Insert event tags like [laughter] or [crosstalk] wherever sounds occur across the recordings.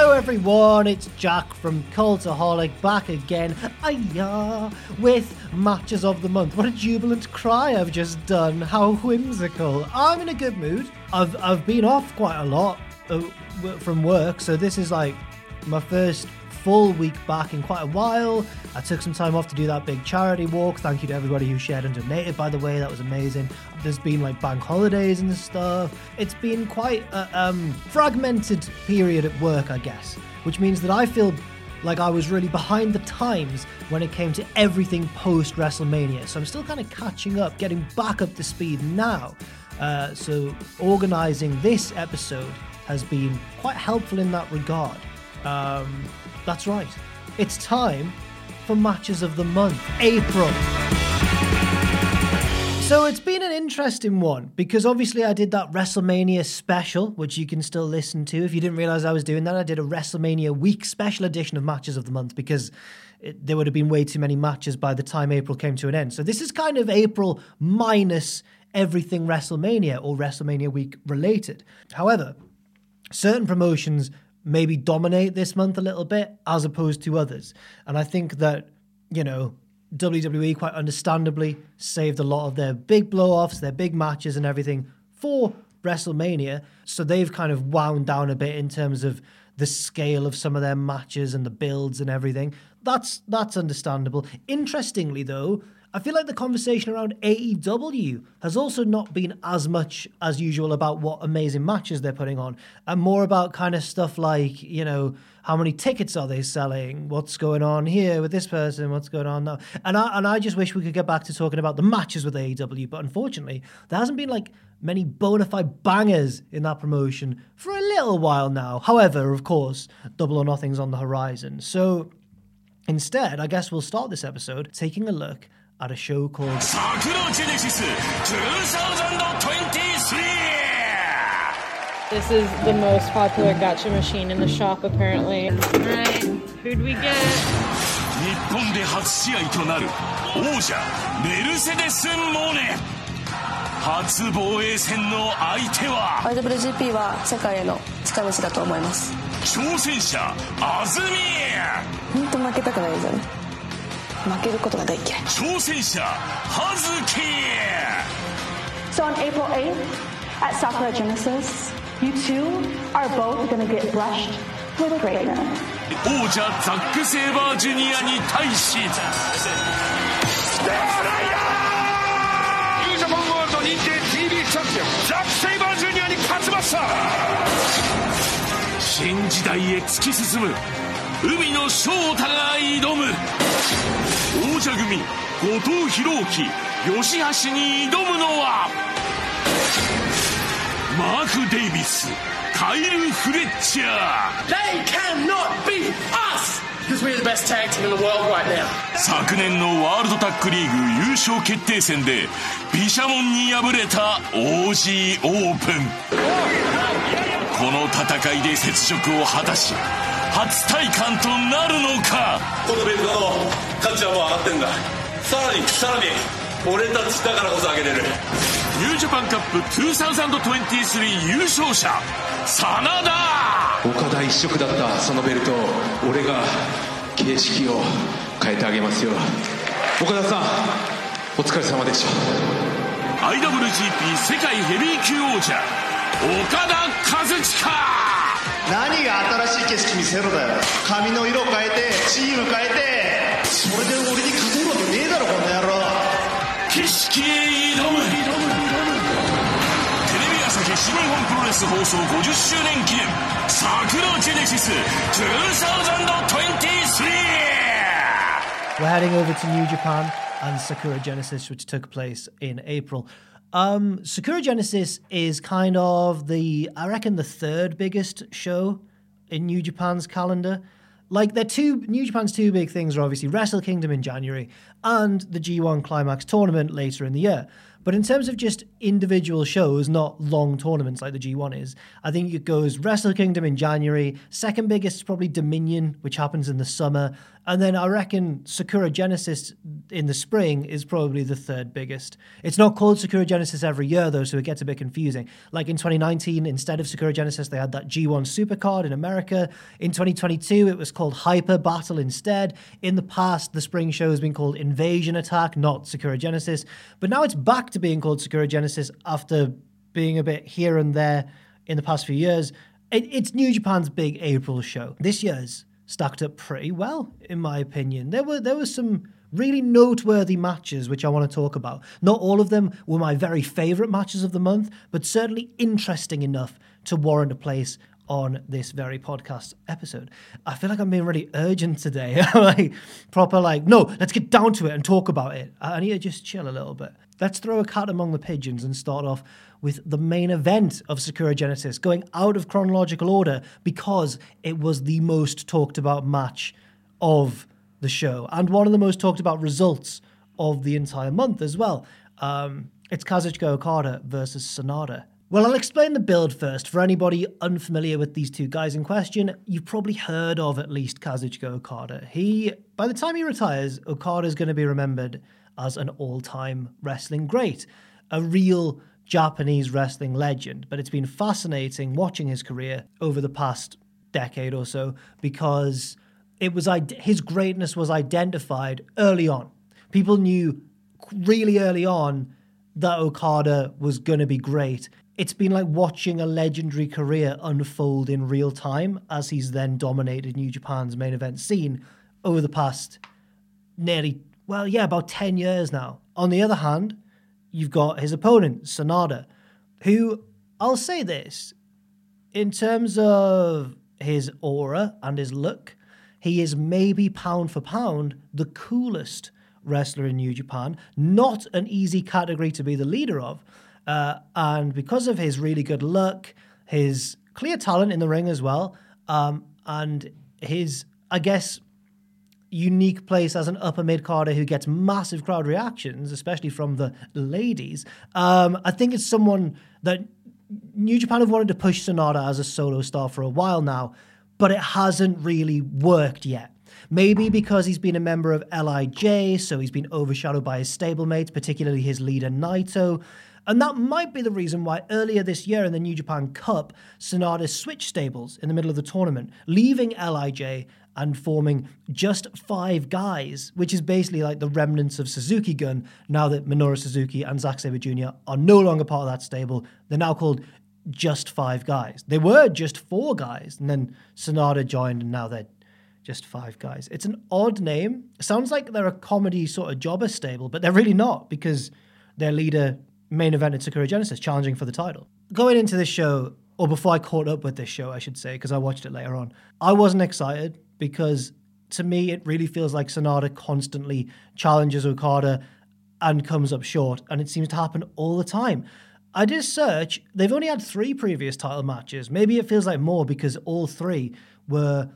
Hello everyone, it's Jack from Cultaholic back again, Ayah, with matches of the month. What a jubilant cry I've just done. How whimsical. I'm in a good mood. I've I've been off quite a lot uh, from work, so this is like my first full week back in quite a while. I took some time off to do that big charity walk. Thank you to everybody who shared and donated, by the way. That was amazing. There's been like bank holidays and stuff. It's been quite a um, fragmented period at work, I guess, which means that I feel like I was really behind the times when it came to everything post WrestleMania. So I'm still kind of catching up, getting back up to speed now. Uh, so organizing this episode has been quite helpful in that regard. Um, that's right. It's time for matches of the month, April. So it's been an interesting one because obviously I did that WrestleMania special, which you can still listen to. If you didn't realize I was doing that, I did a WrestleMania week special edition of matches of the month because it, there would have been way too many matches by the time April came to an end. So this is kind of April minus everything WrestleMania or WrestleMania week related. However, certain promotions maybe dominate this month a little bit as opposed to others. And I think that, you know, WWE quite understandably saved a lot of their big blow offs, their big matches, and everything for WrestleMania. So they've kind of wound down a bit in terms of the scale of some of their matches and the builds and everything. That's that's understandable. Interestingly though, I feel like the conversation around AEW has also not been as much as usual about what amazing matches they're putting on, and more about kind of stuff like, you know, how many tickets are they selling? What's going on here with this person? What's going on now? And I and I just wish we could get back to talking about the matches with AEW, but unfortunately, there hasn't been like many bona fide bangers in that promotion for a little while now. However, of course, Double or Nothing's on the horizon. So instead, I guess we'll start this episode taking a look at a show called 桜ジェネシス2023 This is the most popular gacha machine in the shop, apparently. Alright, who'd we get? 日本で初試合となる王者メルセデス・モネ初防衛戦の相手は IWGP は世界への近道だと思います挑戦者安住本当負けたくないですよね 負けることが大嫌い。挑戦者葉月 So on April 8th at Sakura Genesis, you two are both to get brushed with greatness. 王者ザック・セイバージュニアに対し。ニュージャパンワールド認定 TV チャンピオンザック・セイバージュニアに勝ちました!新時代へ突き進む海野翔太が挑む。王者組後藤弘樹吉橋に挑むのはマーク・デイビスカイル・フレッチャー.昨年のワールドタッグリーグ優勝決定戦で毘沙門に敗れた OG オープン。この戦いで雪辱を果たし初体感となるのか？このベルトの価値はもう上がってんだ。さらにさらに俺たちだからこそ上げれる。ニュージャパンカップ2023優勝者真田！岡田一色だったそのベルトを俺が形式を変えてあげますよ。岡田さんお疲れ様でした。IWGP 世界ヘビー級王者岡田和親何が新しい景色見せろだよ。髪の色変えてチーム変えて。それで俺に勝てるわけねえだろこの野郎。景色へ挑む。テレビ朝日新日本プロレス放送50周年記念。桜ジェネシス2023 We're heading over to New Japan and Sakura Genesis, which took place in April. Um, Sakura Genesis is kind of the, I reckon, the third biggest show in New Japan's calendar. Like, they're two, New Japan's two big things are obviously Wrestle Kingdom in January and the G1 Climax tournament later in the year. But in terms of just individual shows, not long tournaments like the G1 is, I think it goes Wrestle Kingdom in January. Second biggest is probably Dominion, which happens in the summer. And then I reckon Sakura Genesis in the spring is probably the third biggest. It's not called Sakura Genesis every year, though, so it gets a bit confusing. Like in 2019, instead of Sakura Genesis, they had that G1 Supercard in America. In 2022, it was called Hyper Battle instead. In the past, the spring show has been called Invasion Attack, not Sakura Genesis. But now it's back to being called Sakura Genesis after being a bit here and there in the past few years. It, it's New Japan's big April show. This year's stacked up pretty well, in my opinion. There were there were some really noteworthy matches which I want to talk about. Not all of them were my very favourite matches of the month, but certainly interesting enough to warrant a place on this very podcast episode. I feel like I'm being really urgent today. [laughs] like proper like, no, let's get down to it and talk about it. I need to just chill a little bit. Let's throw a cat among the pigeons and start off with the main event of Sakura Genesis, going out of chronological order because it was the most talked about match of the show and one of the most talked about results of the entire month as well. Um, it's Kazuchika Okada versus Sanada. Well, I'll explain the build first. For anybody unfamiliar with these two guys in question, you've probably heard of at least Kazuchika Okada. He, by the time he retires, Okada is going to be remembered as an all-time wrestling great, a real Japanese wrestling legend. But it's been fascinating watching his career over the past decade or so because it was his greatness was identified early on. People knew really early on that Okada was going to be great. It's been like watching a legendary career unfold in real time as he's then dominated New Japan's main event scene over the past nearly, well, yeah, about 10 years now. On the other hand, you've got his opponent, Sanada, who I'll say this in terms of his aura and his look, he is maybe pound for pound the coolest wrestler in New Japan. Not an easy category to be the leader of. Uh, and because of his really good look, his clear talent in the ring as well, um, and his, I guess, unique place as an upper mid carder who gets massive crowd reactions, especially from the ladies. Um, I think it's someone that New Japan have wanted to push Sanada as a solo star for a while now, but it hasn't really worked yet. Maybe because he's been a member of LIJ, so he's been overshadowed by his stablemates, particularly his leader Naito. And that might be the reason why earlier this year in the New Japan Cup, Sanada switched stables in the middle of the tournament, leaving LIJ and forming just five guys, which is basically like the remnants of Suzuki Gun now that Minoru Suzuki and Zack Sabre Jr. are no longer part of that stable. They're now called just five guys. They were just four guys, and then Sanada joined, and now they're just five guys. It's an odd name. It sounds like they're a comedy sort of jobber stable, but they're really not because their leader main evented Sakura Genesis, challenging for the title. Going into this show, or before I caught up with this show, I should say, because I watched it later on, I wasn't excited because to me, it really feels like Sanada constantly challenges Okada and comes up short, and it seems to happen all the time. I did search, they've only had three previous title matches. Maybe it feels like more because all three were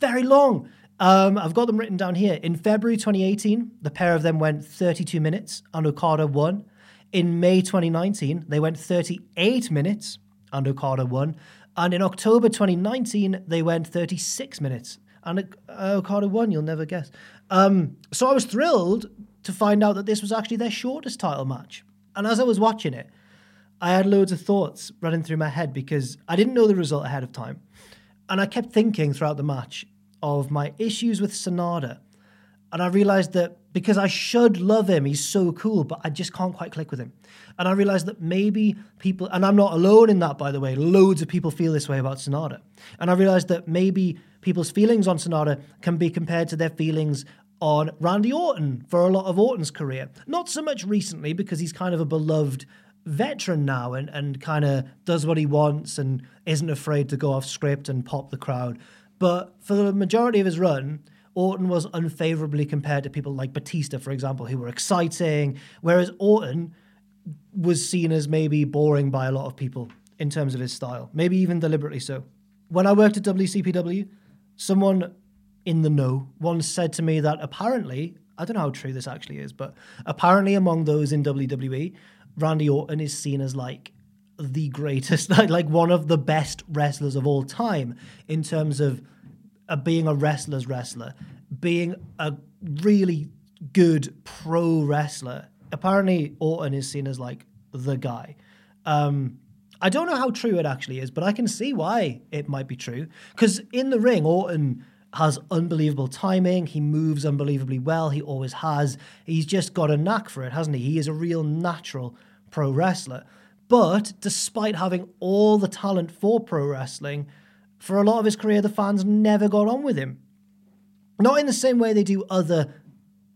very long. Um, I've got them written down here. In February 2018, the pair of them went 32 minutes and Okada won. In May 2019, they went 38 minutes and Okada won. And in October 2019, they went 36 minutes and Okada won. You'll never guess. Um, so I was thrilled to find out that this was actually their shortest title match. And as I was watching it, I had loads of thoughts running through my head because I didn't know the result ahead of time. And I kept thinking throughout the match of my issues with Sanada. And I realized that because I should love him, he's so cool, but I just can't quite click with him. And I realized that maybe people, and I'm not alone in that, by the way, loads of people feel this way about Sanada. And I realized that maybe people's feelings on Sanada can be compared to their feelings on Randy Orton for a lot of Orton's career. Not so much recently because he's kind of a beloved veteran now and, and kind of does what he wants and isn't afraid to go off script and pop the crowd. But for the majority of his run, Orton was unfavorably compared to people like Batista, for example, who were exciting, whereas Orton was seen as maybe boring by a lot of people in terms of his style, maybe even deliberately so. When I worked at WCPW, someone in the know once said to me that apparently, I don't know how true this actually is, but apparently among those in WWE, Randy Orton is seen as like the greatest, [laughs] like, like one of the best wrestlers of all time in terms of uh, being a wrestler's wrestler, being a really good pro wrestler. Apparently, Orton is seen as like the guy. Um, I don't know how true it actually is, but I can see why it might be true. Because in the ring, Orton has unbelievable timing. He moves unbelievably well. He always has. He's just got a knack for it, hasn't he? He is a real natural pro wrestler. But despite having all the talent for pro wrestling, for a lot of his career, the fans never got on with him. Not in the same way they do other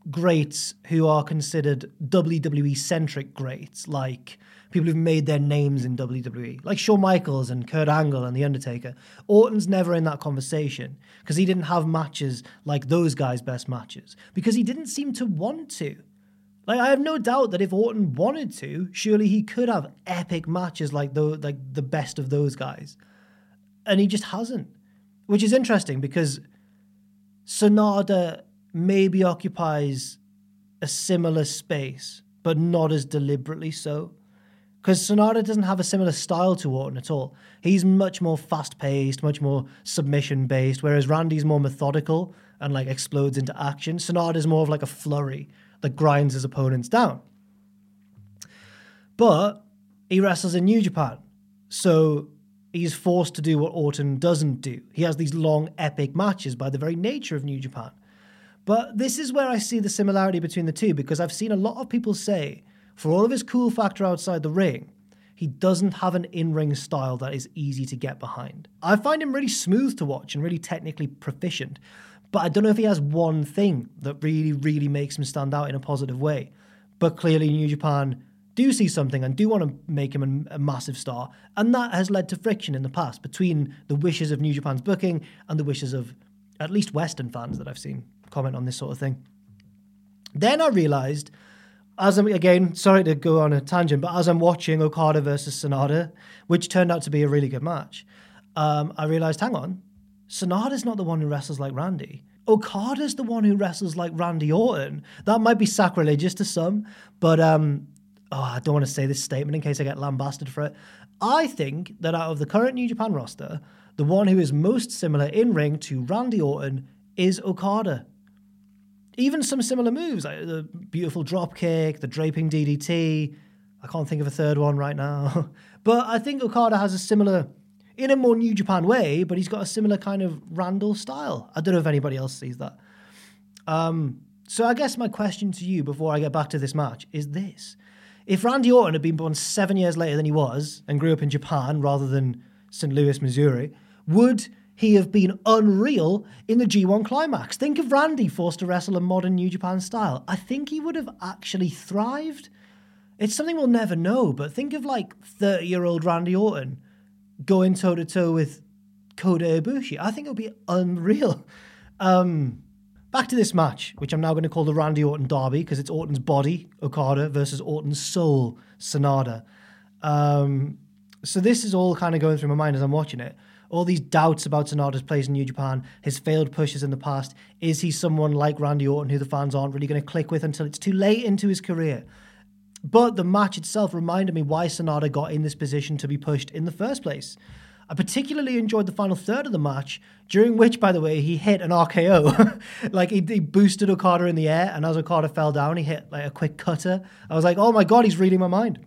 greats who are considered WWE centric greats, like people who've made their names in WWE, like Shawn Michaels and Kurt Angle and The Undertaker. Orton's never in that conversation because he didn't have matches like those guys' best matches because he didn't seem to want to. Like I have no doubt that if Orton wanted to, surely he could have epic matches like the like the best of those guys, and he just hasn't, which is interesting because Sanada maybe occupies a similar space, but not as deliberately so. Because Sanada doesn't have a similar style to Orton at all. He's much more fast paced, much more submission based, whereas Randy's more methodical and like explodes into action. Sanada's more of like a flurry that grinds his opponents down. But he wrestles in New Japan. So he's forced to do what Orton doesn't do. He has these long, epic matches by the very nature of New Japan. But this is where I see the similarity between the two because I've seen a lot of people say, for all of his cool factor outside the ring, he doesn't have an in ring style that is easy to get behind. I find him really smooth to watch and really technically proficient, but I don't know if he has one thing that really, really makes him stand out in a positive way. But clearly, New Japan do see something and do want to make him a, a, massive star. And that has led to friction in the past between the wishes of New Japan's booking and the wishes of at least Western fans that I've seen comment on this sort of thing. Then I realized, as I'm again, sorry to go on a tangent, but as I'm watching Okada versus Sanada, which turned out to be a really good match, um, I realized, hang on, Sanada's not the one who wrestles like Randy. Okada's the one who wrestles like Randy Orton. That might be sacrilegious to some, but um, oh, I don't want to say this statement in case I get lambasted for it. I think that out of the current New Japan roster, the one who is most similar in ring to Randy Orton is Okada. Even some similar moves, like the beautiful drop kick, the draping DDT. I can't think of a third one right now. [laughs] but I think Okada has a similar, in a more New Japan way, but he's got a similar kind of Randall style. I don't know if anybody else sees that. Um, so I guess my question to you before I get back to this match is this. If Randy Orton had been born seven years later than he was and grew up in Japan rather than St. Louis, Missouri, would he have been unreal in the G1 climax. Think of Randy forced to wrestle in modern New Japan style. I think he would have actually thrived. It's something we'll never know, but think of like 30 year old Randy Orton going toe to toe with Kota Ibushi. I think it would be unreal. Um, back to this match, which I'm now going to call the Randy Orton Derby because it's Orton's body, Okada, versus Orton's soul, Sanada. Um, so this is all kind of going through my mind as I'm watching it all these doubts about Sanada's place in New Japan, his failed pushes in the past. Is he someone like Randy Orton who the fans aren't really going to click with until it's too late into his career? But the match itself reminded me why Sanada got in this position to be pushed in the first place. I particularly enjoyed the final third of the match, during which, by the way, he hit an RKO. [laughs] like he, he, boosted Okada in the air, and as Okada fell down, he hit like a quick cutter. I was like, oh my god, he's reading my mind.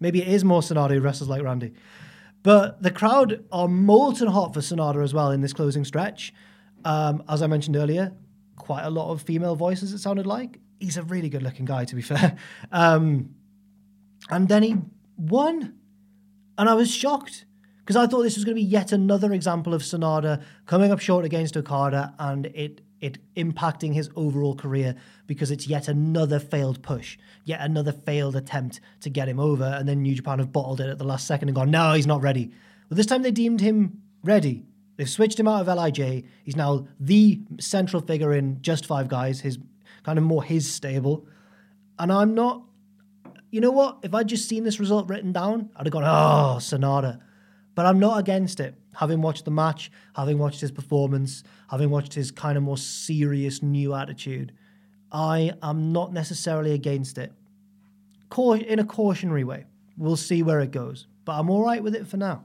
Maybe it is more Sanada who wrestles like Randy. But the crowd are molten hot for Sanada as well in this closing stretch. Um, as I mentioned earlier, quite a lot of female voices, it sounded like. He's a really good looking guy, to be [laughs] fair. Um, and then he won. And I was shocked because I thought this was going to be yet another example of Sanada coming up short against Okada and it it impacting his overall career because it's yet another failed push, yet another failed attempt to get him over. And then New Japan have bottled it at the last second and gone, no, he's not ready. Well, this time they deemed him ready. They've switched him out of LIJ. He's now the central figure in Just Five Guys, his kind of more his stable. And I'm not, you know what? If I'd just seen this result written down, I'd have gone, oh, Sanada. But I'm not against it. Having watched the match, having watched his performance, having watched his kind of more serious new attitude, I am not necessarily against it. In a cautionary way. We'll see where it goes. But I'm all right with it for now.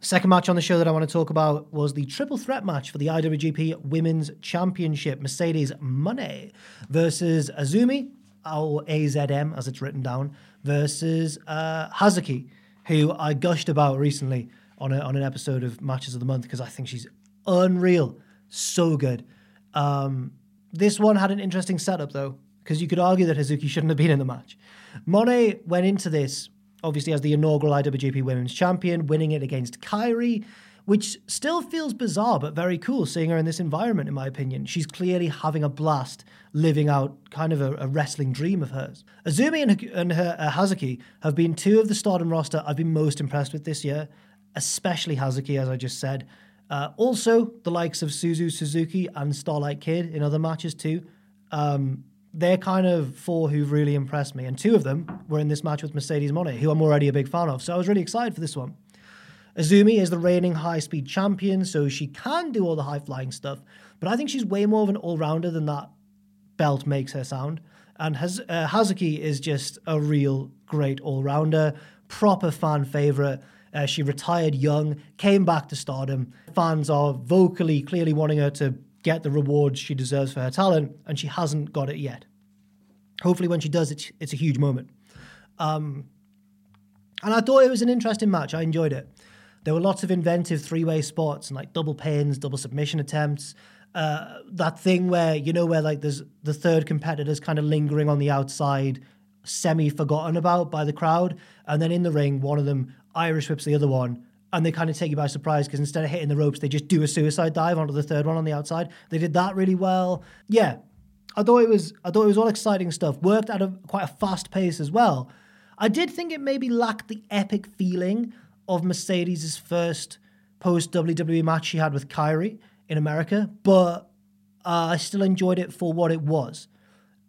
Second match on the show that I want to talk about was the triple threat match for the IWGP Women's Championship. Mercedes Moné versus Azumi, or AZM as it's written down, versus uh, Hazuki, who I gushed about recently on, a, on an episode of Matches of the Month because I think she's unreal. So good. Um, this one had an interesting setup though, because you could argue that Hazuki shouldn't have been in the match. Moné went into this obviously as the inaugural IWGP Women's Champion, winning it against Kairi, which still feels bizarre but very cool seeing her in this environment, in my opinion. She's clearly having a blast living out kind of a, a wrestling dream of hers. Azumi and, and her, uh, Hazuki have been two of the stardom roster I've been most impressed with this year, especially Hazuki, as I just said. Uh, also, the likes of Suzu Suzuki and Starlight Kid in other matches too. Um, they're kind of four who've really impressed me. And two of them were in this match with Mercedes Moné, who I'm already a big fan of. So I was really excited for this one. Azumi is the reigning high speed champion, so she can do all the high flying stuff. But I think she's way more of an all rounder than that belt makes her sound. And uh, Hazuki is just a real great all rounder, proper fan favorite. Uh, she retired young, came back to stardom. Fans are vocally, clearly wanting her to get the rewards she deserves for her talent, and she hasn't got it yet. Hopefully, when she does, it's, it's a huge moment. Um, and I thought it was an interesting match. I enjoyed it. There were lots of inventive three way spots and like double pins, double submission attempts. Uh, that thing where, you know, where like there's the third competitor's kind of lingering on the outside, semi forgotten about by the crowd. And then in the ring, one of them Irish whips the other one and they kind of take you by surprise because instead of hitting the ropes, they just do a suicide dive onto the third one on the outside. They did that really well. Yeah, I thought it was I thought it was all exciting stuff. Worked at a quite a fast pace as well. I did think it maybe lacked the epic feeling of Mercedes' first post WWE match she had with Kairi in America, but uh, I still enjoyed it for what it was.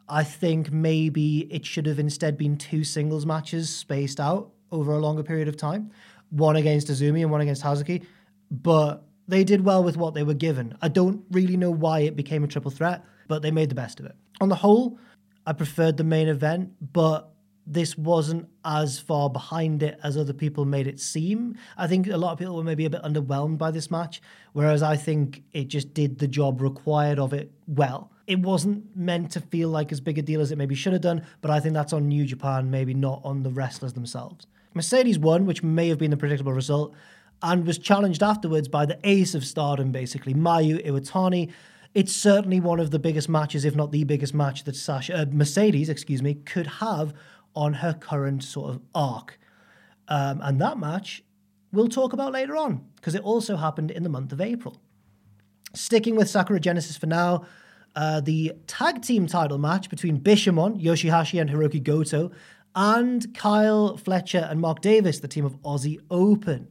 I think maybe it should have instead been two singles matches spaced out over a longer period of time one against Azumi and one against Hazuki, but they did well with what they were given. I don't really know why it became a triple threat, but they made the best of it. On the whole, I preferred the main event, but this wasn't as far behind it as other people made it seem. I think a lot of people were maybe a bit underwhelmed by this match, whereas I think it just did the job required of it well. It wasn't meant to feel like as big a deal as it maybe should have done, but I think that's on New Japan, maybe not on the wrestlers themselves. Mercedes won, which may have been the predictable result, and was challenged afterwards by the ace of stardom, basically, Mayu Iwatani. It's certainly one of the biggest matches, if not the biggest match that Sasha, uh, Mercedes, excuse me, could have on her current sort of arc. Um, and that match we'll talk about later on because it also happened in the month of April. Sticking with Sakura Genesis for now, uh, the tag team title match between Bishamon, Yoshihashi, and Hiroki Goto and Kyle Fletcher and Mark Davis, the team of Aussie Open.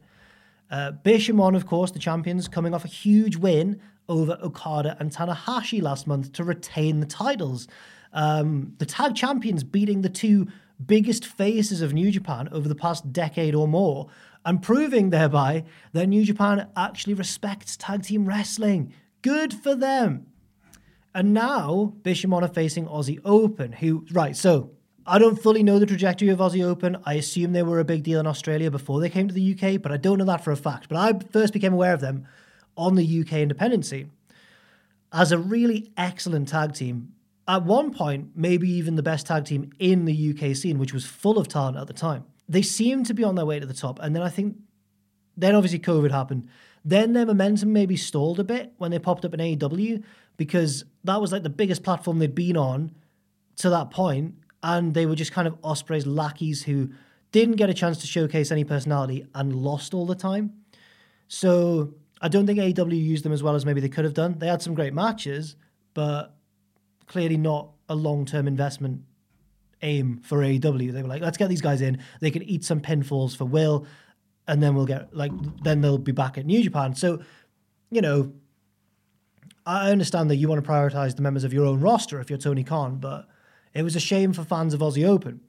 Uh, Bishamon, of course, the champions, coming off a huge win over Okada and Tanahashi last month to retain the titles. Um, the tag champions beating the two biggest faces of New Japan over the past decade or more, and proving thereby that New Japan actually respects tag team wrestling. Good for them. And now Bishamon are facing Aussie Open, who, right, so I don't fully know the trajectory of Aussie Open. I assume they were a big deal in Australia before they came to the UK, but I don't know that for a fact. But I first became aware of them on the UK independent scene as a really excellent tag team. At one point, maybe even the best tag team in the UK scene, which was full of talent at the time. They seemed to be on their way to the top. And then I think, then obviously COVID happened. Then their momentum maybe stalled a bit when they popped up in AEW because that was like the biggest platform they'd been on to that point, And they were just kind of Ospreay's lackeys who didn't get a chance to showcase any personality and lost all the time. So I don't think AEW used them as well as maybe they could have done. They had some great matches, but clearly not a long term investment aim for AEW. They were like, let's get these guys in. They can eat some pinfalls for Will, and then we'll get like then they'll be back at New Japan. So, you know, I understand that you want to prioritize the members of your own roster if you're Tony Khan, but it was a shame for fans of Aussie Open.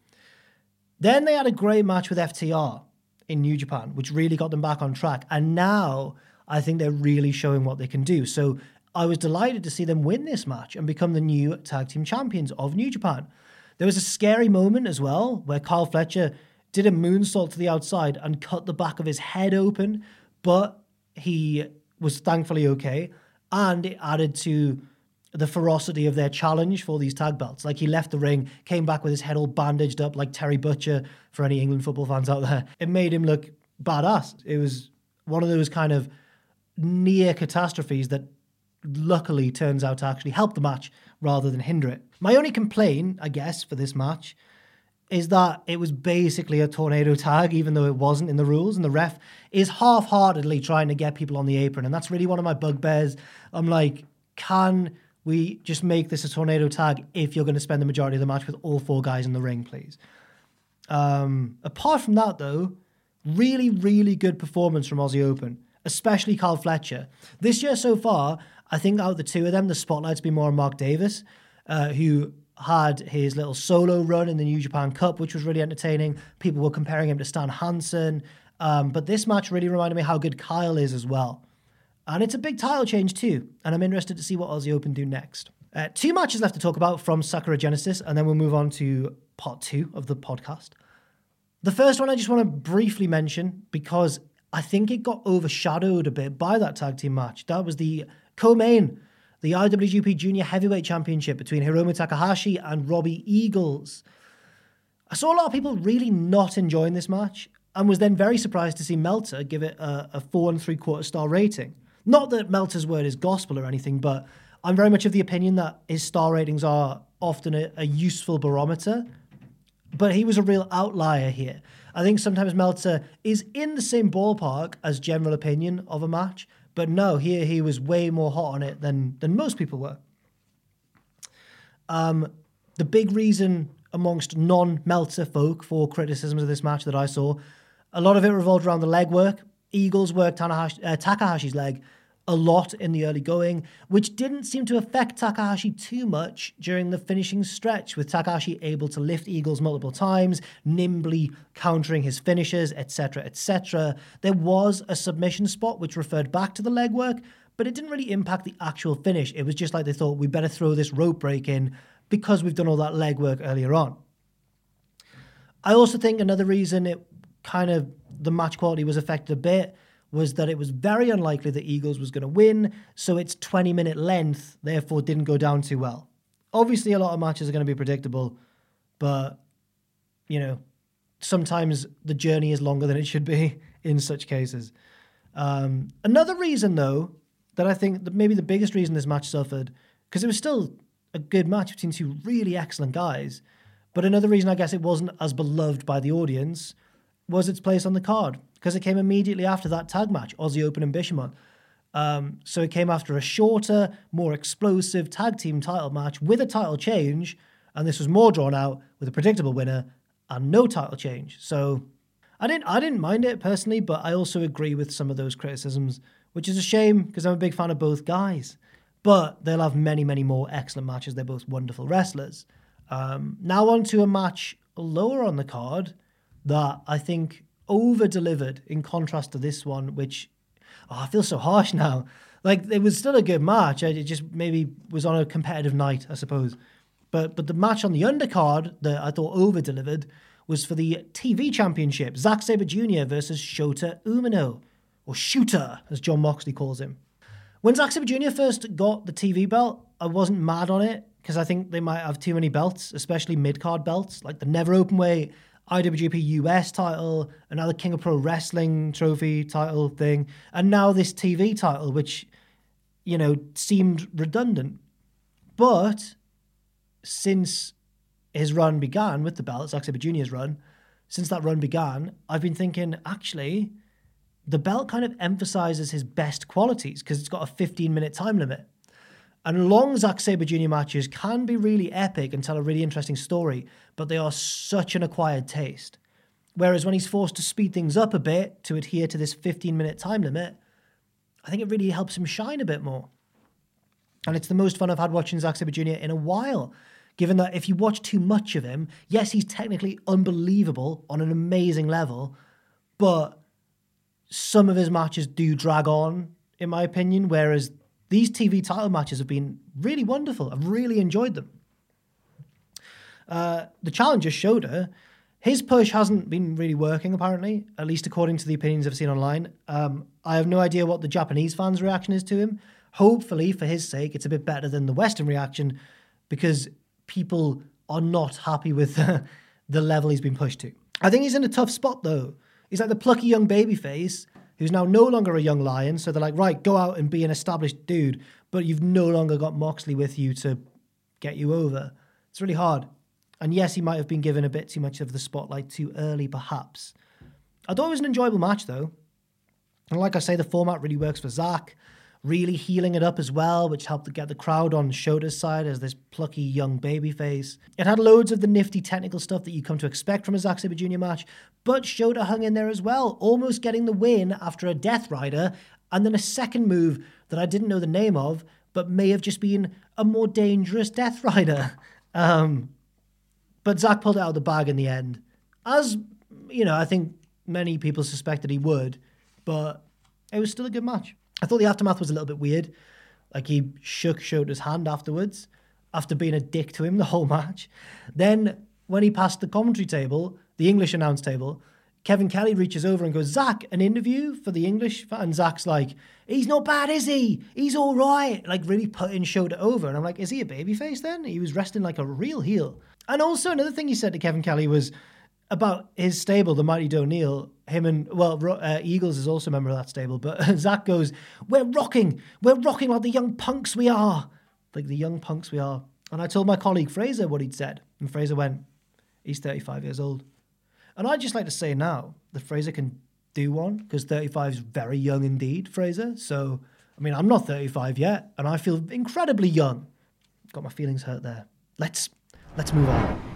Then they had a great match with FTR in New Japan, which really got them back on track. And now I think they're really showing what they can do. So I was delighted to see them win this match and become the new tag team champions of New Japan. There was a scary moment as well where Kyle Fletcher did a moonsault to the outside and cut the back of his head open, but he was thankfully okay. And it added to the ferocity of their challenge for these tag belts. Like he left the ring, came back with his head all bandaged up like Terry Butcher for any England football fans out there. It made him look badass. It was one of those kind of near catastrophes that luckily turns out to actually help the match rather than hinder it. My only complaint, I guess, for this match is that it was basically a tornado tag, even though it wasn't in the rules, and the ref is half heartedly trying to get people on the apron. And that's really one of my bugbears. I'm like, can we just make this a tornado tag if you're going to spend the majority of the match with all four guys in the ring, please? Um, apart from that, though, really, really good performance from Aussie Open, especially Carl Fletcher. This year so far, I think out of the two of them, the spotlight's been more on Mark Davis, uh, who had his little solo run in the New Japan Cup, which was really entertaining. People were comparing him to Stan Hansen. Um, but this match really reminded me how good Kyle is as well. And it's a big title change too. And I'm interested to see what Aussie Open do next. Uh, two matches left to talk about from Sakura Genesis, and then we'll move on to part two of the podcast. The first one I just want to briefly mention because I think it got overshadowed a bit by that tag team match. That was the co-main, the IWGP Junior Heavyweight Championship between Hiromu Takahashi and Robbie Eagles. I saw a lot of people really not enjoying this match and was then very surprised to see Meltzer give it a, a four and three quarter star rating. Not that Meltzer's word is gospel or anything, but I'm very much of the opinion that his star ratings are often a, a useful barometer. But he was a real outlier here. I think sometimes Meltzer is in the same ballpark as general opinion of a match, but no, here he was way more hot on it than than most people were. Um, the big reason amongst non-Meltzer folk for criticisms of this match that I saw, a lot of it revolved around the leg work. Eagles worked Tanahashi, uh, Takahashi's leg a lot in the early going, which didn't seem to affect Takahashi too much during the finishing stretch, with Takahashi able to lift Eagles multiple times, nimbly countering his finishes, etc., etc. There was a submission spot which referred back to the legwork, but it didn't really impact the actual finish. It was just like they thought we better throw this rope break in because we've done all that legwork earlier on. I also think another reason it kind of the match quality was affected a bit was that it was very unlikely that Eagles was going to win, so its 20 minute length therefore didn't go down too well. Obviously, a lot of matches are going to be predictable, but, you know, sometimes the journey is longer than it should be [laughs] in such cases. Um, another reason, though, that I think that maybe the biggest reason this match suffered, because it was still a good match between two really excellent guys, but another reason I guess it wasn't as beloved by the audience was its place on the card because it came immediately after that tag match, Aussie Open and Bishamon. Um, so it came after a shorter, more explosive tag team title match with a title change, and this was more drawn out with a predictable winner and no title change. So I didn't I didn't mind it personally, but I also agree with some of those criticisms, which is a shame because I'm a big fan of both guys. But they'll have many, many more excellent matches. They're both wonderful wrestlers. Um, now on to a match lower on the card that I think over delivered in contrast to this one, which oh, I feel so harsh [laughs] now. Like it was still a good match. It just maybe was on a competitive night, I suppose. But but the match on the undercard that I thought over delivered was for the TV championship. Zack Sabre Jr. versus Shota Umino, or Shooter, as Jon Moxley calls him. When Zack Sabre Jr. first got the TV belt, I wasn't mad on it because I think they might have too many belts, especially mid card belts, like the Never Open Weight, IWGP US title, another King of Pro Wrestling trophy title thing, and now this TV title, which, you know, seemed redundant. But since his run began with the belt, Zack Sabre Jr.'s run, since that run began, I've been thinking actually, the belt kind of emphasizes his best qualities because it's got a 15 minute time limit. And long Zack Sabre Jr. matches can be really epic and tell a really interesting story, but they are such an acquired taste. Whereas when he's forced to speed things up a bit to adhere to this 15 minute time limit, I think it really helps him shine a bit more. And it's the most fun I've had watching Zack Sabre Jr. in a while given that if you watch too much of him, yes, he's technically unbelievable on an amazing level, but some of his matches do drag on, in my opinion, whereas these TV title matches have been really wonderful. I've really enjoyed them. Uh, the challenger Shota his push hasn't been really working, apparently, at least according to the opinions I've seen online. Um, I have no idea what the Japanese fans' reaction is to him. Hopefully, for his sake, it's a bit better than the Western reaction because people are not happy with [laughs] the level he's been pushed to. I think he's in a tough spot though. He's like the plucky young babyface who's now no longer a young lion. So they're like, right, go out and be an established dude, but you've no longer got Moxley with you to get you over. It's really hard. And yes, he might have been given a bit too much of the spotlight too early, perhaps. I thought it was an enjoyable match though. And like I say, the format really works for Zack really heeling it up as well, which helped to get the crowd on Shota's side as this plucky young babyface. It had loads of the nifty technical stuff that you come to expect from a Zack Sabre Jr. match, but Shota hung in there as well, almost getting the win after a Death Rider, and then a second move that I didn't know the name of, but may have just been a more dangerous Death Rider. [laughs] Um, but Zack pulled out of the bag in the end, as you know, I think many people suspected he would, but it was still a good match. I thought the aftermath was a little bit weird. Like he shook Shota's hand afterwards after being a dick to him the whole match. Then when he passed the commentary table, the English announce table, Kevin Kelly reaches over and goes, Zack, an interview for the English? And Zack's like, he's not bad, is he? He's all right. Like really putting Shota over. And I'm like, is he a babyface then? He was resting like a real heel. And also another thing he said to Kevin Kelly was, about his stable, the Mighty Don't Kneel, him and, well, uh, Eagles is also a member of that stable, but [laughs] Zack goes, We're rocking, we're rocking like the young punks we are. Like the young punks we are. And I told my colleague Fraser what he'd said, and Fraser went, He's 35 years old. And I'd just like to say now that Fraser can do one, because 35 is very young indeed, Fraser. So, I mean, I'm not 35 yet, and I feel incredibly young. Got my feelings hurt there. Let's let's move on.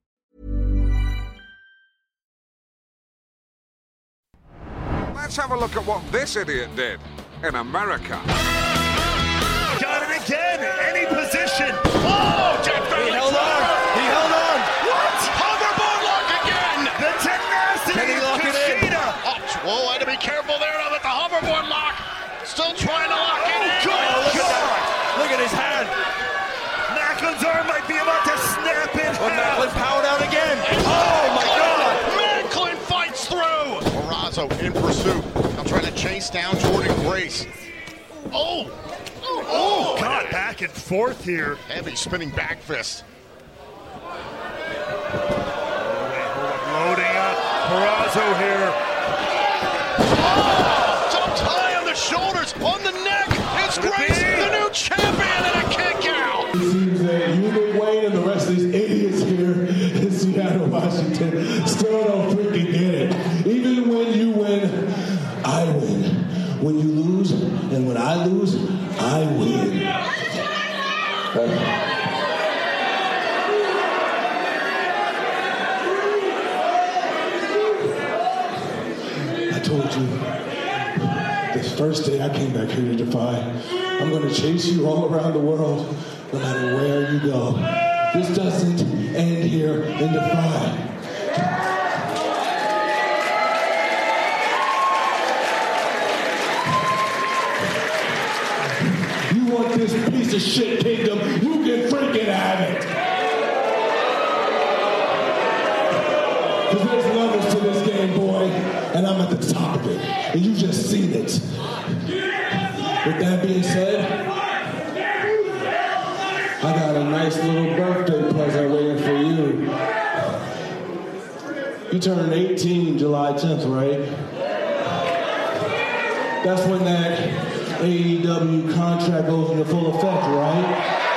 Let's have a look at what this idiot did in America. Got it again. Any position. Oh, Jeff He held on. He held on. What? Hoverboard lock again. The tenacity Can he of lock it in? Oh, whoa, I had to be careful there with the hoverboard lock. Still trying to pursuit. Now trying to chase down Jordan Grace. Oh! Oh, oh God, back and forth here. Heavy spinning back fist. Loading up Purrazzo here. When you lose, and when I lose, I win. I told you this first day I came back here to Defy, I'm going to chase you all around the world, no matter where you go. This doesn't end here in Defy. Piece of shit kingdom, you can freaking have it. Because there's levels to this game, boy, and I'm at the top of it, and you just seen it. With that being said, I got a nice little birthday present waiting for you. You turned 18 July 10th, right? That's when that AEW contract goes into full effect, right?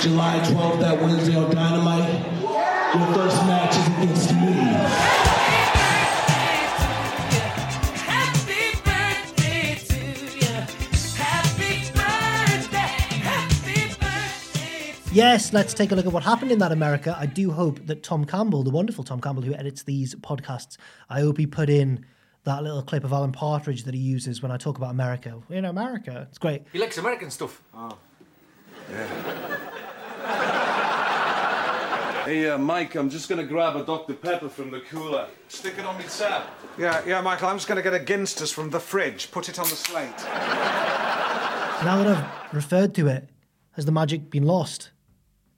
July 12th, that Wednesday on Dynamite, your first match is against me. Yes, let's take a look at what happened in that America. I do hope that Tom Campbell, the wonderful Tom Campbell who edits these podcasts, I hope he put in that little clip of Alan Partridge that he uses when I talk about America. In America, it's great. He likes American stuff. Oh. Yeah. hey, uh, Mike, I'm just going to grab a Dr. Pepper from the cooler. Stick it on me tab. Yeah, yeah, Michael, I'm just going to get a Ginsters from the fridge. Put it on the slate. Now that I've referred to it, has the magic been lost?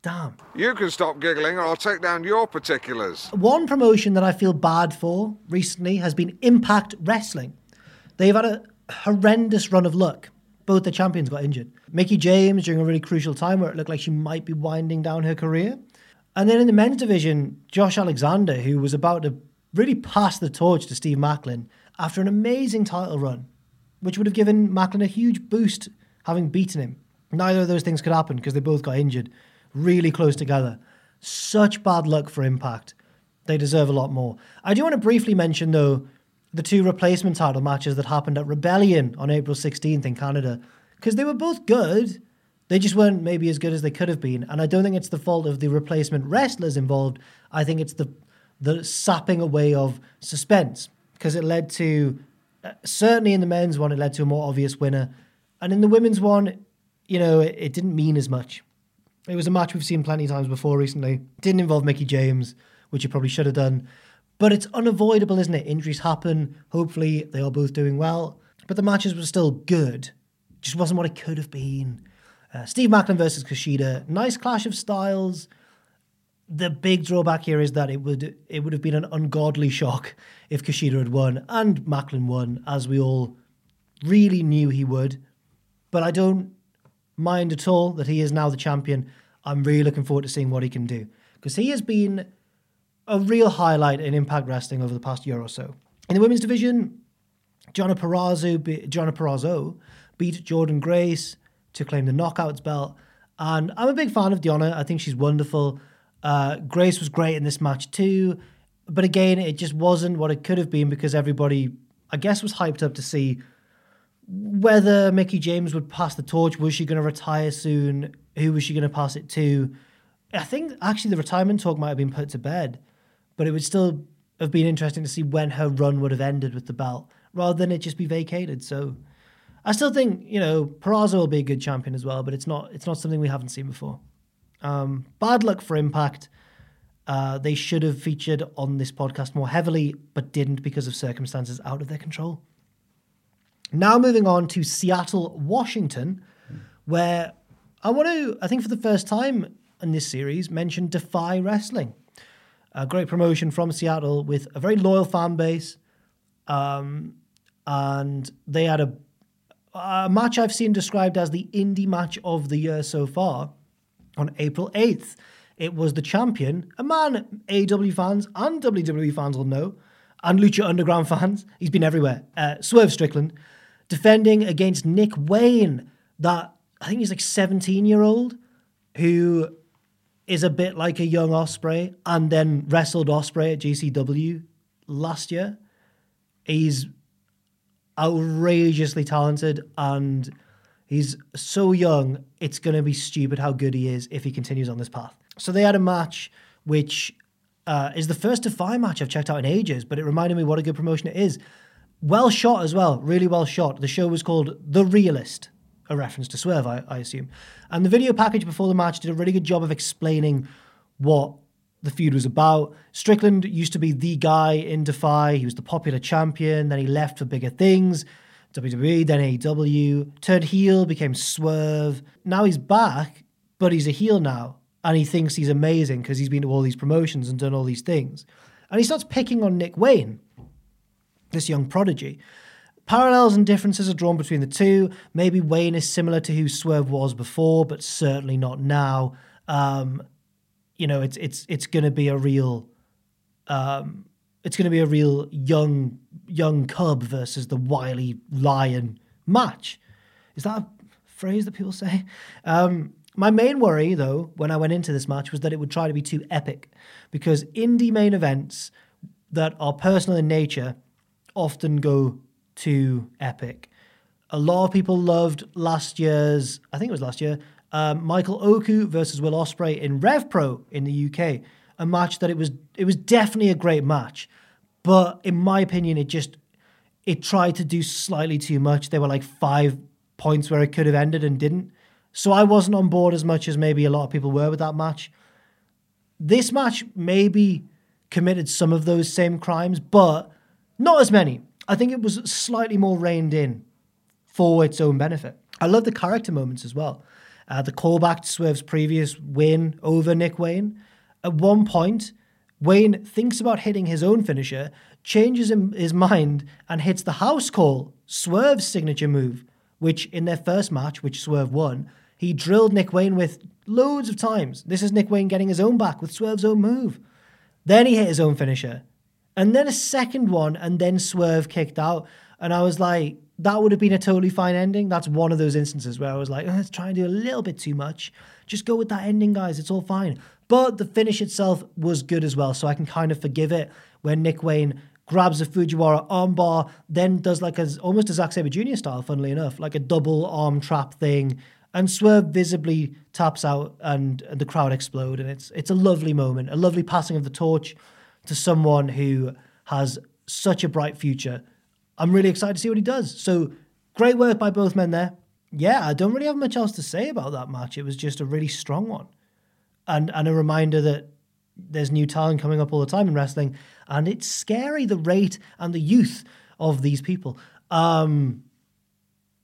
Damn. You can stop giggling or I'll take down your particulars. One promotion that I feel bad for recently has been Impact Wrestling. They've had a horrendous run of luck. Both the champions got injured. Mickie James during a really crucial time where it looked like she might be winding down her career. And then in the men's division, Josh Alexander, who was about to really pass the torch to Steve Maclin after an amazing title run, which would have given Maclin a huge boost having beaten him. Neither of those things could happen because they both got injured really close together. Such bad luck for Impact. They deserve a lot more. I do want to briefly mention, though, the two replacement title matches that happened at Rebellion on April 16th in Canada, because they were both good. They just weren't maybe as good as they could have been. And I don't think it's the fault of the replacement wrestlers involved. I think it's the the sapping away of suspense because it led to uh, certainly in the men's one it led to a more obvious winner, and in the women's one, you know, it, it didn't mean as much. It was a match we've seen plenty of times before recently. Didn't involve Mickie James, which you probably should have done. But it's unavoidable, isn't it? Injuries happen. Hopefully, they are both doing well. But the matches were still good. Just wasn't what it could have been. Uh, Steve Maclin versus Kushida. Nice clash of styles. The big drawback here is that it would it would have been an ungodly shock if Kushida had won and Maclin won, as we all really knew he would. But I don't mind at all that he is now the champion. I'm really looking forward to seeing what he can do because he has been a real highlight in Impact Wrestling over the past year or so. In the women's division, Deonna Purrazzo, be- Deonna Purrazzo beat Jordan Grace to claim the Knockouts belt. And I'm a big fan of Deonna. I think she's wonderful. Uh, Grace was great in this match too. But again, it just wasn't what it could have been because everybody, I guess, was hyped up to see whether Mickie James would pass the torch. Was she going to retire soon? Who was she going to pass it to? I think actually the retirement talk might have been put to bed, but it would still have been interesting to see when her run would have ended with the belt rather than it just be vacated. So I still think you know Purrazzo will be a good champion as well, but it's not it's not something we haven't seen before. Um, bad luck for Impact. Uh, they should have featured on this podcast more heavily, but didn't because of circumstances out of their control. Now moving on to Seattle, Washington, where I want to, I think for the first time in this series, mention Defy Wrestling. A great promotion from Seattle with a very loyal fan base. Um, and they had a, a match I've seen described as the indie match of the year so far on April 8th. It was the champion, a man AW fans and WWE fans will know, and Lucha Underground [laughs] fans, he's been everywhere, uh, Swerve Strickland, defending against Nick Wayne, that I think he's like 17 year old, who is a bit like a young Ospreay and then wrestled Ospreay at GCW last year. He's outrageously talented and he's so young, it's going to be stupid how good he is if he continues on this path. So they had a match which uh, is the first Defy match I've checked out in ages, but it reminded me what a good promotion it is. Well shot as well, really well shot. The show was called The Realist, a reference to Swerve, I, I assume. And the video package before the match did a really good job of explaining what the feud was about. Strickland used to be the guy in Defy. He was the popular champion. Then he left for bigger things. WWE, then AEW, turned heel, became Swerve. Now he's back, but he's a heel now. And he thinks he's amazing because he's been to all these promotions and done all these things. And he starts picking on Nick Wayne, this young prodigy. Parallels and differences are drawn between the two. Maybe Wayne is similar to who Swerve was before, but certainly not now. Um, you know, it's it's it's going to be a real, um, it's going to be a real young young cub versus the wily lion match. Is that a phrase that people say? Um, my main worry, though, when I went into this match was that it would try to be too epic, because indie main events that are personal in nature often go too epic. A lot of people loved last year's, I think it was last year, um, Michael Oku versus Will Ospreay in Rev Pro in the UK, a match that it was it was definitely a great match, but in my opinion, it just it tried to do slightly too much. There were like five points where it could have ended and didn't. So I wasn't on board as much as maybe a lot of people were with that match. This match maybe committed some of those same crimes, but not as many. I think it was slightly more reined in for its own benefit. I love the character moments as well. Uh, the callback to Swerve's previous win over Nick Wayne. At one point, Wayne thinks about hitting his own finisher, changes his mind, and hits the house call, Swerve's signature move, which in their first match, which Swerve won, he drilled Nick Wayne with loads of times. This is Nick Wayne getting his own back with Swerve's own move. Then he hit his own finisher. And then a second one, and then Swerve kicked out. And I was like, that would have been a totally fine ending. That's one of those instances where I was like, uh, let's try and do a little bit too much. Just go with that ending, guys. It's all fine. But the finish itself was good as well. So I can kind of forgive it when Nick Wayne grabs a Fujiwara armbar, then does like a, almost a Zack Sabre Jr. style, funnily enough, like a double arm trap thing, and Swerve visibly taps out and, and the crowd explode. And it's it's a lovely moment, a lovely passing of the torch to someone who has such a bright future. I'm really excited to see what he does. So great work by both men there. Yeah, I don't really have much else to say about that match. It was just a really strong one. And and a reminder that there's new talent coming up all the time in wrestling, and it's scary the rate and the youth of these people. Um,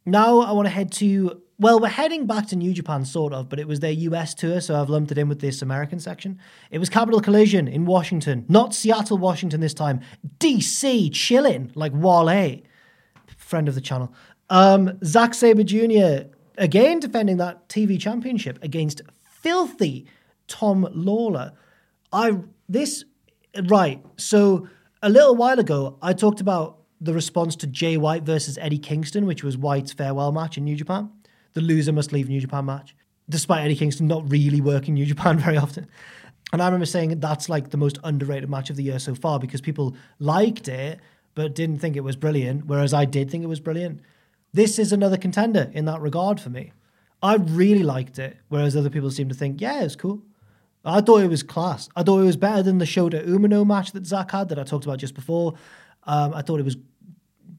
now I want to head to well, we're heading back to New Japan, sort of, but it was their US tour, so I've lumped it in with this American section. It was Capital Collision in Washington, not Seattle, Washington this time. DC, chilling, like Wale, friend of the channel. Um, Zack Sabre Jr., again defending that TV championship against filthy Tom Lawlor. I, this, right, so a little while ago, I talked about the response to Jay White versus Eddie Kingston, which was White's farewell match in New Japan the loser must leave New Japan match, despite Eddie Kingston not really working New Japan [laughs] very often. And I remember saying that's like the most underrated match of the year so far because people liked it but didn't think it was brilliant, whereas I did think it was brilliant. This is another contender in that regard for me. I really liked it, whereas other people seem to think, yeah, it's cool. I thought it was class. I thought it was better than the Shota Umino match that Zack had that I talked about just before. Um, I thought it was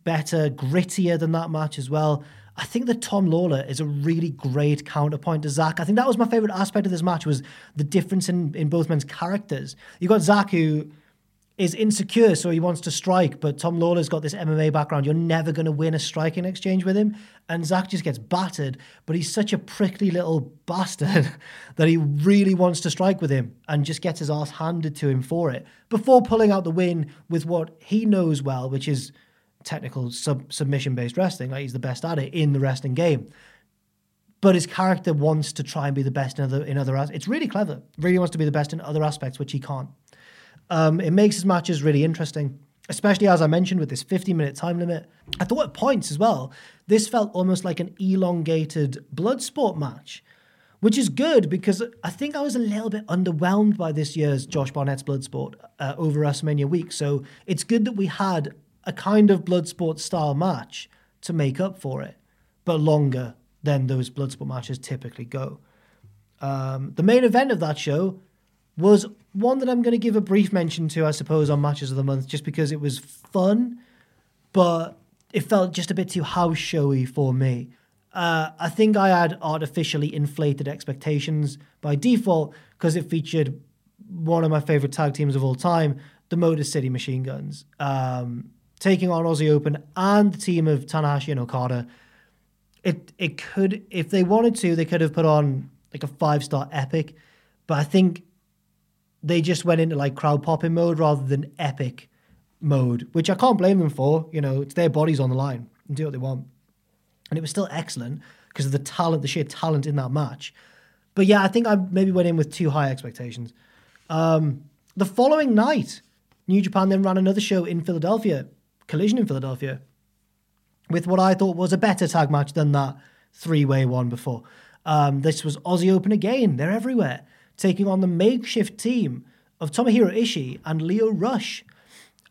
better, grittier than that match as well. I think that Tom Lawlor is a really great counterpoint to Zack. I think that was my favorite aspect of this match was the difference in, in both men's characters. You got Zack who is insecure, so he wants to strike. But Tom Lawlor's got this MMA background. You're never going to win a striking exchange with him. And Zack just gets battered, but he's such a prickly little bastard [laughs] that he really wants to strike with him and just gets his ass handed to him for it before pulling out the win with what he knows well, which is technical sub- submission based wrestling. Like he's the best at it in the wrestling game. But his character wants to try and be the best in other in other aspects. It's really clever. Really wants to be the best in other aspects, which he can't. Um, it makes his matches really interesting, especially as I mentioned with this 50 minute time limit. I thought at points as well, this felt almost like an elongated Bloodsport match, which is good because I think I was a little bit underwhelmed by this year's Josh Barnett's Bloodsport uh, over WrestleMania week. So it's good that we had a kind of Bloodsport style match to make up for it, but longer than those Bloodsport matches typically go. Um, the main event of that show was one that I'm going to give a brief mention to, I suppose, on Matches of the Month, just because it was fun, but it felt just a bit too house showy for me. Uh, I think I had artificially inflated expectations by default because it featured one of my favorite tag teams of all time, the Motor City Machine Guns, um, taking on Aussie Open and the team of Tanahashi and Okada. It it could, if they wanted to, they could have put on like a five star epic, but I think they just went into like crowd popping mode rather than epic mode, which I can't blame them for. You know, it's their bodies on the line and do what they want. And it was still excellent because of the talent, the sheer talent in that match. But yeah, I think I maybe went in with too high expectations. Um, the following night, New Japan then ran another show in Philadelphia, Collision in Philadelphia, with what I thought was a better tag match than that three way one before. Um, this was Aussie Open again. They're everywhere taking on the makeshift team of Tomohiro Ishii and Lio Rush.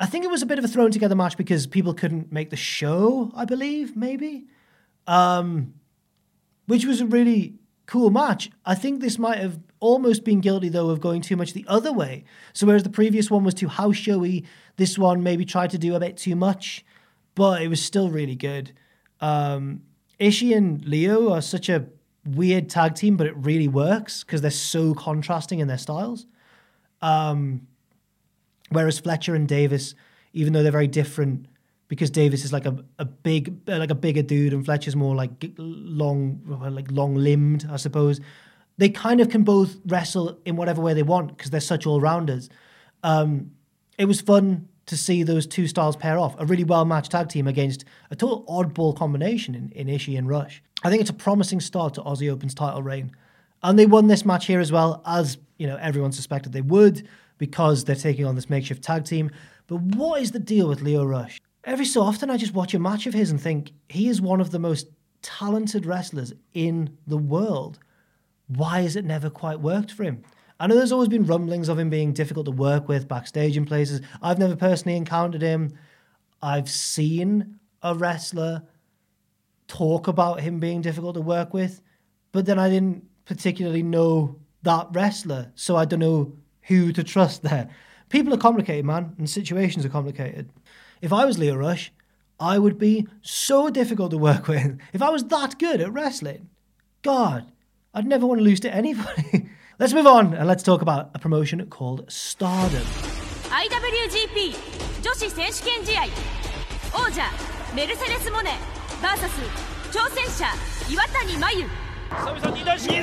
I think it was a bit of a thrown together match because people couldn't make the show, I believe, maybe. Um, which was a really cool match. I think this might have almost been guilty, though, of going too much the other way. So, whereas the previous one was too house showy, this one maybe tried to do a bit too much, but it was still really good. Um, Ishii and Lio are such a weird tag team, but it really works because they're so contrasting in their styles. Um, whereas Fletcher and Davis, even though they're very different, because Davis is like a, a big like a bigger dude and Fletcher's more like long like long limbed, I suppose. They kind of can both wrestle in whatever way they want because they're such all rounders. Um, it was fun to see those two styles pair off. A really well matched tag team against a total oddball combination in, in Ishii and Rush. I think it's a promising start to Aussie Open's title reign. And they won this match here as well, as you know everyone suspected they would, because they're taking on this makeshift tag team. But what is the deal with Lio Rush? Every so often I just watch a match of his and think he is one of the most talented wrestlers in the world. Why has it never quite worked for him? I know there's always been rumblings of him being difficult to work with backstage in places. I've never personally encountered him. I've seen a wrestler talk about him being difficult to work with, but then I didn't particularly know that wrestler, so I don't know who to trust there. People are complicated, man, and situations are complicated. If I was Lio Rush, I would be so difficult to work [laughs] with. If I was that good at wrestling, God, I'd never want to lose to anybody. [laughs] let's move on and let's talk about a promotion called Stardom. IWGP 女子選手権試合王者メルセデス・モネ VS 挑戦者岩谷真由久々に出し二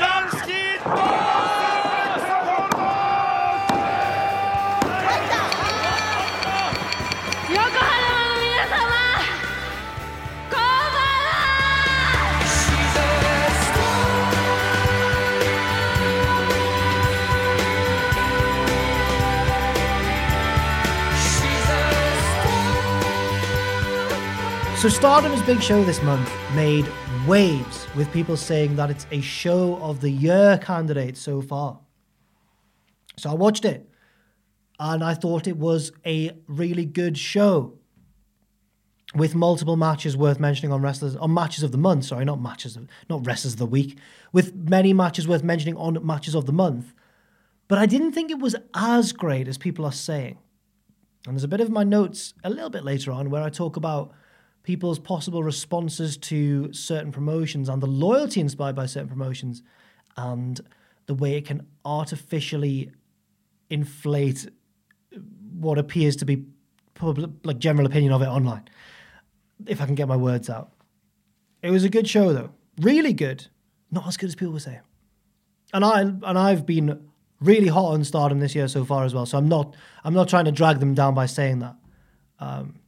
So Stardom's big show this month made waves with people saying that it's a show of the year candidate so far. So I watched it and I thought it was a really good show with multiple matches worth mentioning on wrestlers on matches of the month. Sorry, not matches of not wrestlers of the week. With many matches worth mentioning on matches of the month. But I didn't think it was as great as people are saying. And there's a bit of my notes a little bit later on where I talk about people's possible responses to certain promotions and the loyalty inspired by certain promotions and the way it can artificially inflate what appears to be public, like general opinion of it online. If I can get my words out, it was a good show though, really good. Not as good as people were saying. And I and I've been really hot on Stardom this year so far as well. So I'm not I'm not trying to drag them down by saying that. Um,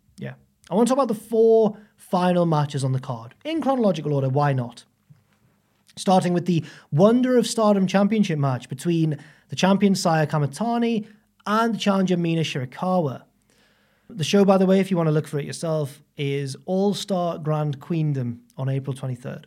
I want to talk about the four final matches on the card in chronological order. Why not? Starting with the Wonder of Stardom Championship match between the champion Saya Kamitani and the challenger Mina Shirakawa. The show, by the way, if you want to look for it yourself, is All Star Grand Queendom on April 23rd.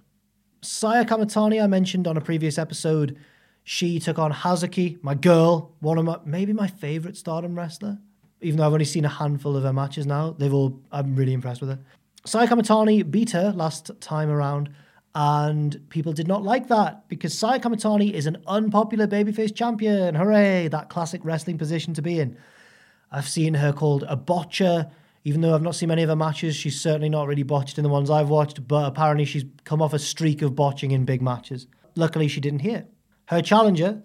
Saya Kamitani, I mentioned on a previous episode, she took on Hazuki, my girl, one of my maybe my favorite Stardom wrestler. Even though I've only seen a handful of her matches now, they've all I'm really impressed with her. Saya Kamitani beat her last time around, and people did not like that because Saya Kamitani is an unpopular babyface champion. Hooray! That classic wrestling position to be in. I've seen her called a botcher, even though I've not seen many of her matches. She's certainly not really botched in the ones I've watched, but apparently she's come off a streak of botching in big matches. Luckily, she didn't hear. Her challenger,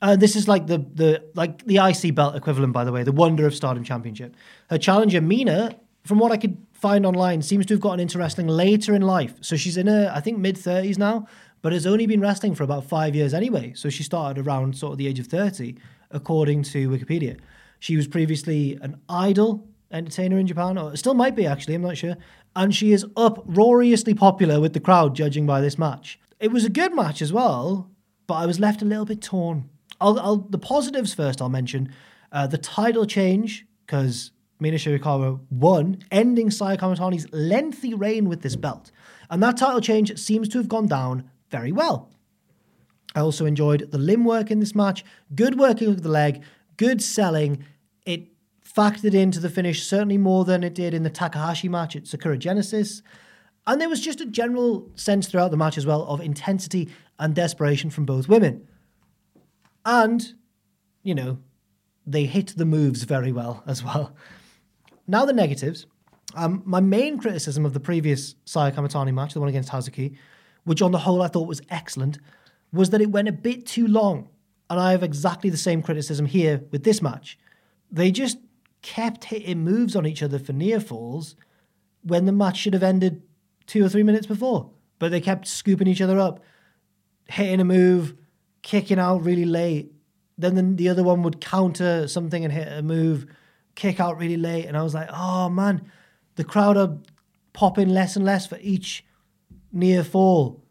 uh, this is like the the like the IC belt equivalent, by the way, the Wonder of Stardom Championship. Her challenger, Mina, from what I could find online, seems to have gotten into wrestling later in life. So she's in her, I think, mid 30s now, but has only been wrestling for about five years anyway. So she started around sort of the age of 30, according to Wikipedia. She was previously an idol entertainer in Japan, or still might be actually, I'm not sure. And she is uproariously popular with the crowd, judging by this match. It was a good match as well, but I was left a little bit torn. I'll, I'll the positives first. I'll mention uh, the title change because Mina Shirakawa won, ending Saya Kamitani's lengthy reign with this belt. And that title change seems to have gone down very well. I also enjoyed the limb work in this match, good working with the leg, good selling. It factored into the finish certainly more than it did in the Takahashi match at Sakura Genesis. And there was just a general sense throughout the match as well of intensity and desperation from both women. And, you know, they hit the moves very well [laughs] as well. Now the negatives. Um, my main criticism of the previous Saya Kamitani match, the one against Hazuki, which on the whole I thought was excellent, was that it went a bit too long. And I have exactly the same criticism here with this match. They just kept hitting moves on each other for near falls when the match should have ended two or three minutes before. But they kept scooping each other up, hitting a move, kicking out really late. Then the, the other one would counter something and hit a move, kick out really late. And I was like, oh man, the crowd are popping less and less for each near fall.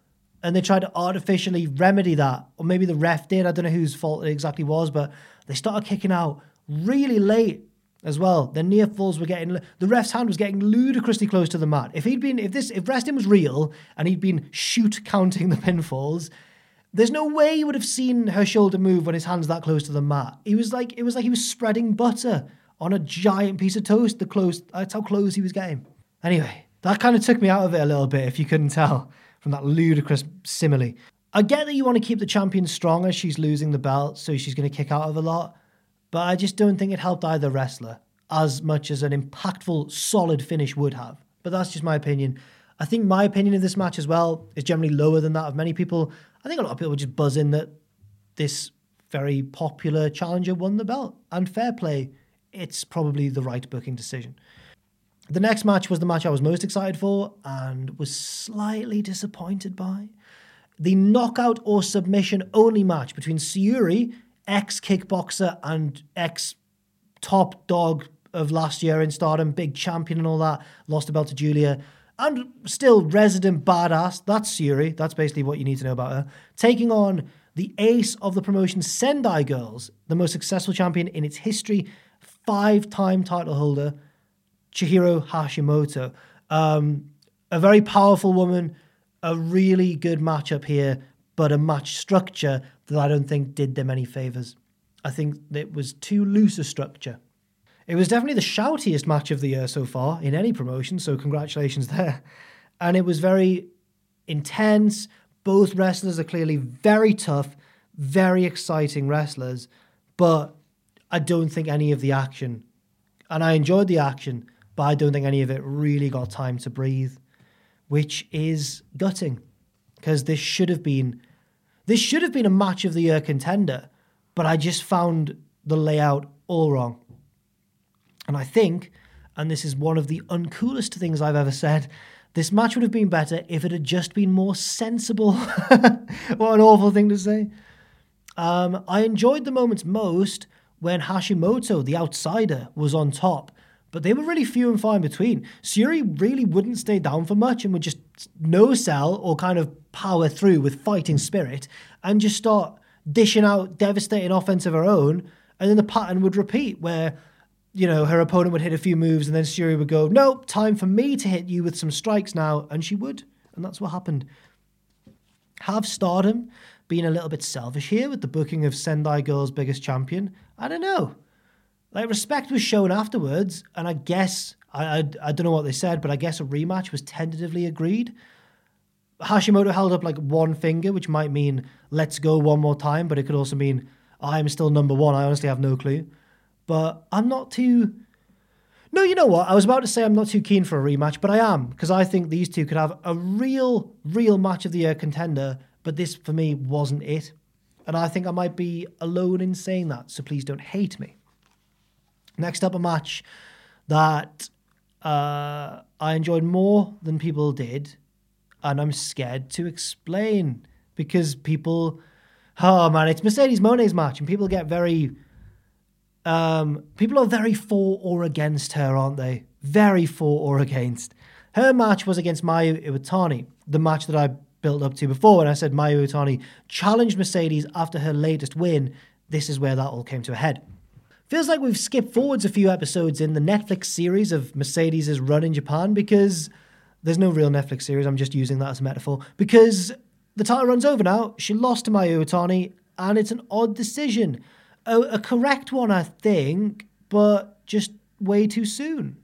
And they tried to artificially remedy that. Or maybe the ref did. I don't know whose fault it exactly was, but they started kicking out really late as well. The near falls were getting the ref's hand was getting ludicrously close to the mat. If he'd been if this if wrestling was real and he'd been shoot counting [laughs] the pinfalls, there's no way you would have seen her shoulder move when his hand's that close to the mat. He was like it was like he was spreading butter on a giant piece of toast. The close that's how close he was getting. Anyway, that kind of took me out of it a little bit, if you couldn't tell from that ludicrous simile. I get that you want to keep the champion strong as she's losing the belt, so she's going to kick out of a lot, but I just don't think it helped either wrestler as much as an impactful, solid finish would have. But that's just my opinion. I think my opinion of this match as well is generally lower than that of many people. I think a lot of people just buzz in that this very popular challenger won the belt. And fair play, it's probably the right booking decision. The next match was the match I was most excited for and was slightly disappointed by. The knockout or submission only match between Syuri, ex kickboxer and ex top dog of last year in Stardom, big champion and all that, lost the belt to Giulia, and still resident badass. That's Syuri. That's basically what you need to know about her. Taking on the ace of the promotion, Sendai Girls, the most successful champion in its history, five time title holder, Chihiro Hashimoto. Um, a very powerful woman, a really good matchup here, but a match structure that I don't think did them any favors. I think it was too loose a structure. It was definitely the shoutiest match of the year so far in any promotion, so congratulations [laughs] there. And it was very intense. Both wrestlers are clearly very tough, very exciting wrestlers, but I don't think any of the action, and I enjoyed the action, but I don't think any of it really got time to breathe, which is gutting because this should have been this should have been a match of the year contender, but I just found the layout all wrong. And I think, and this is one of the uncoolest things I've ever said, this match would have been better if it had just been more sensible. [laughs] what an awful thing to say. Um, I enjoyed the moments most when Hashimoto, the outsider, was on top, but they were really few and far in between. Syuri really wouldn't stay down for much and would just no sell or kind of power through with fighting spirit and just start dishing out devastating offense of her own, and then the pattern would repeat where you know, her opponent would hit a few moves and then Syuri would go, nope, time for me to hit you with some strikes now. And she would. And that's what happened. Have Stardom been a little bit selfish here with the booking of Sendai Girls' biggest champion? I don't know. Like, respect was shown afterwards. And I guess, I, I, I don't know what they said, but I guess a rematch was tentatively agreed. Hashimoto held up like one finger, which might mean let's go one more time, but it could also mean I'm still number one. I honestly have no clue. But I'm not too. No, you know what? I was about to say I'm not too keen for a rematch, but I am because I think these two could have a real, real match of the year contender. But this for me wasn't it, and I think I might be alone in saying that. So please don't hate me. Next up, a match that uh, I enjoyed more than people did, and I'm scared to explain because people. Oh man, it's Mercedes Moné's match, and people get very um, people are very for or against her, aren't they? Very for or against. Her match was against Mayu Iwatani, the match that I built up to before, and I said Mayu Iwatani challenged Mercedes after her latest win. This is where that all came to a head. Feels like we've skipped forwards a few episodes in the Netflix series of Mercedes' run in Japan because there's no real Netflix series. I'm just using that as a metaphor because the title runs over now. She lost to Mayu Iwatani, and it's an odd decision a, a correct one, I think, but just way too soon.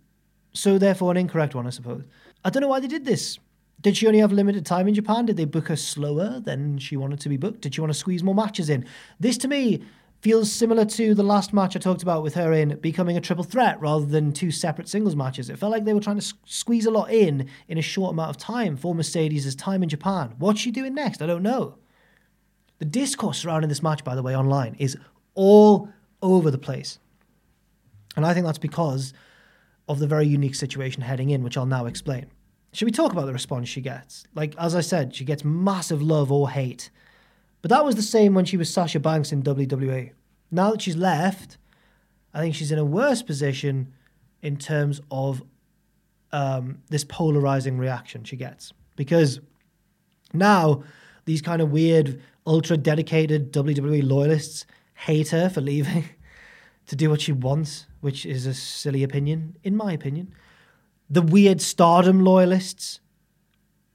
So therefore, an incorrect one, I suppose. I don't know why they did this. Did she only have limited time in Japan? Did they book her slower than she wanted to be booked? Did she want to squeeze more matches in? This to me feels similar to the last match I talked about with her in becoming a triple threat rather than two separate singles matches. It felt like they were trying to squeeze a lot in in a short amount of time for Mercedes' time in Japan. What's she doing next? I don't know. The discourse surrounding this match, by the way, online is all over the place. And I think that's because of the very unique situation heading in, which I'll now explain. Should we talk about the response she gets? Like, as I said, she gets massive love or hate. But that was the same when she was Sasha Banks in WWE. Now that she's left, I think she's in a worse position in terms of um, this polarizing reaction she gets. Because now these kind of weird, ultra dedicated WWE loyalists hate her for leaving [laughs] to do what she wants, which is a silly opinion, in my opinion. The weird stardom loyalists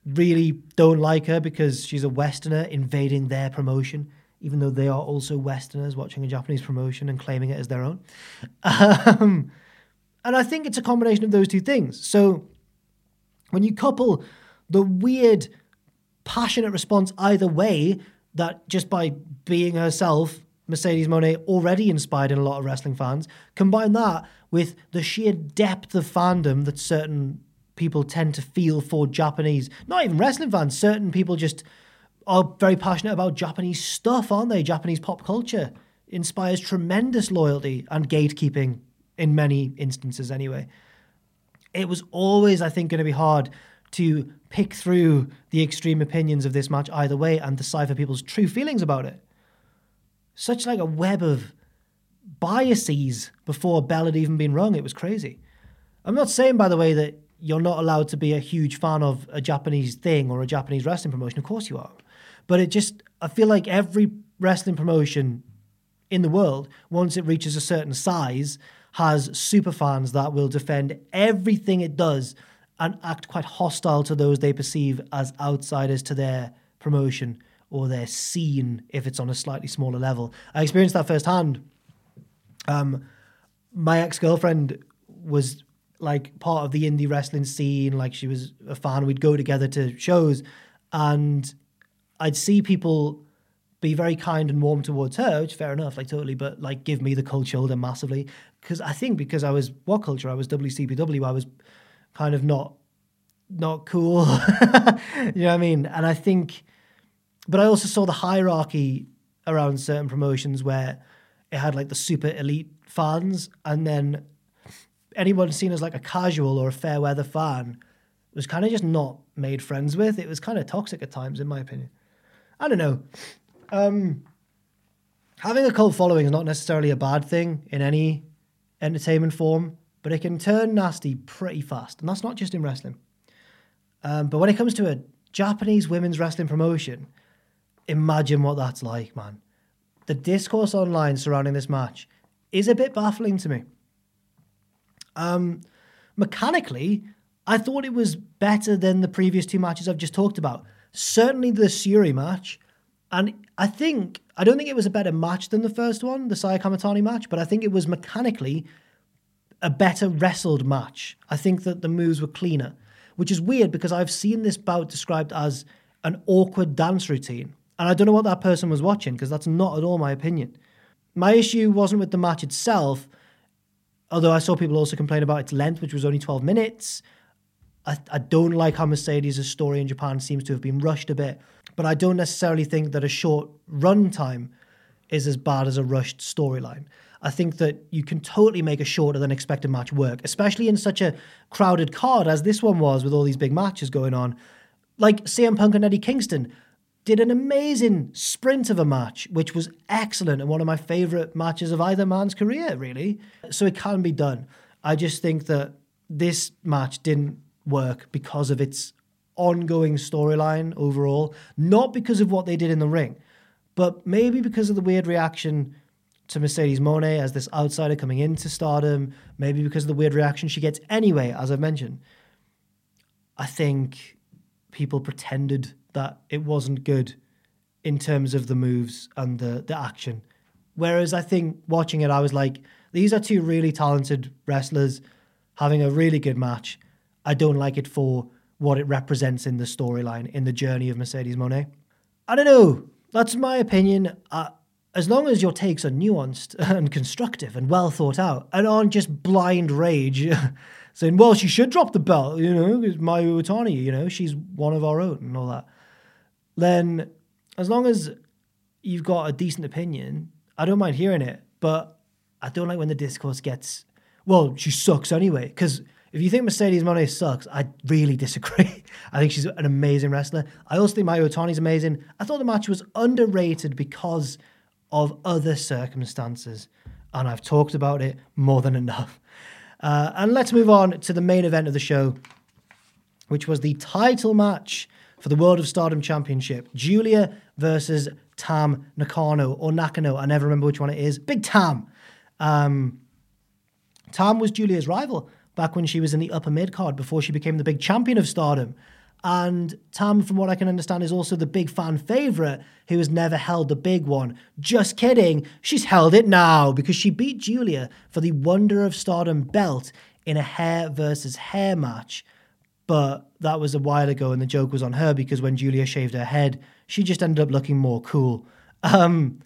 really don't like her because she's a Westerner invading their promotion, even though they are also Westerners watching a Japanese promotion and claiming it as their own. Um, and I think it's a combination of those two things. So when you couple the weird, passionate response either way, that just by being herself Mercedes Moné already inspired in a lot of wrestling fans. Combine that with the sheer depth of fandom that certain people tend to feel for Japanese, not even wrestling fans, certain people just are very passionate about Japanese stuff, aren't they? Japanese pop culture inspires tremendous loyalty and gatekeeping in many instances, anyway. It was always, I think, going to be hard to pick through the extreme opinions of this match either way and decipher people's true feelings about it such like a web of biases before bell had even been rung. It was crazy. I'm not saying, by the way, that you're not allowed to be a huge fan of a Japanese thing or a Japanese wrestling promotion. Of course you are. But it just, I feel like every wrestling promotion in the world, once it reaches a certain size, has super fans that will defend everything it does and act quite hostile to those they perceive as outsiders to their promotion or they're seen if it's on a slightly smaller level. I experienced that firsthand. Um, my ex girlfriend was like part of the indie wrestling scene, like she was a fan. We'd go together to shows, and I'd see people be very kind and warm towards her, which fair enough, like totally, but like give me the cold shoulder massively. Because I think because I was what culture? I was WCPW, I was kind of not not cool. [laughs] you know what I mean? And I think but I also saw the hierarchy around certain promotions where it had like the super elite fans and then anyone seen as like a casual or a fair weather fan was kind of just not made friends with. It was kind of toxic at times, in my opinion. I don't know. Um, having a cult following is not necessarily a bad thing in any entertainment form, but it can turn nasty pretty fast, and that's not just in wrestling. Um, but when it comes to a Japanese women's wrestling promotion, imagine what that's like, man. The discourse online surrounding this match is a bit baffling to me. Um, mechanically, I thought it was better than the previous two matches I've just talked about. Certainly the Syuri match, and I think I don't think it was a better match than the first one, the Saya Kamitani match, but I think it was mechanically a better wrestled match. I think that the moves were cleaner, which is weird because I've seen this bout described as an awkward dance routine. And I don't know what that person was watching because that's not at all my opinion. My issue wasn't with the match itself, although I saw people also complain about its length, which was only 12 minutes. I, I don't like how Mercedes' story in Japan seems to have been rushed a bit, but I don't necessarily think that a short run time is as bad as a rushed storyline. I think that you can totally make a shorter than expected match work, especially in such a crowded card as this one was with all these big matches going on. Like CM Punk and Eddie Kingston did an amazing sprint of a match, which was excellent and one of my favorite matches of either man's career, really. So it can be done. I just think that this match didn't work because of its ongoing storyline overall, not because of what they did in the ring, but maybe because of the weird reaction to Mercedes Moné as this outsider coming into stardom, maybe because of the weird reaction she gets anyway, as I've mentioned. I think people pretended that it wasn't good in terms of the moves and the, the action. Whereas I think watching it, I was like, these are two really talented wrestlers having a really good match. I don't like it for what it represents in the storyline, in the journey of Mercedes Moné. I don't know. That's my opinion. Uh, as long as your takes are nuanced [laughs] and constructive and well thought out and aren't just blind rage [laughs] saying, well, she should drop the belt, you know, because Mayu Iwatani, you know, she's one of our own and all that then as long as you've got a decent opinion, I don't mind hearing it. But I don't like when the discourse gets, well, she sucks anyway. Because if you think Mercedes Moné sucks, I really disagree. [laughs] I think she's an amazing wrestler. I also think Mayu Iwatani's amazing. I thought the match was underrated because of other circumstances. And I've talked about it more than enough. Uh, and let's move on to the main event of the show, which was the title match for the World of Stardom Championship. Giulia versus Tam Nakano or Nakano. I never remember which one it is. Big Tam. Um, Tam was Giulia's rival back when she was in the upper mid card before she became the big champion of Stardom. And Tam, from what I can understand, is also the big fan favorite who has never held the big one. Just kidding. She's held it now because she beat Giulia for the Wonder of Stardom belt in a hair versus hair match. But that was a while ago, and the joke was on her because when Giulia shaved her head, she just ended up looking more cool. Um,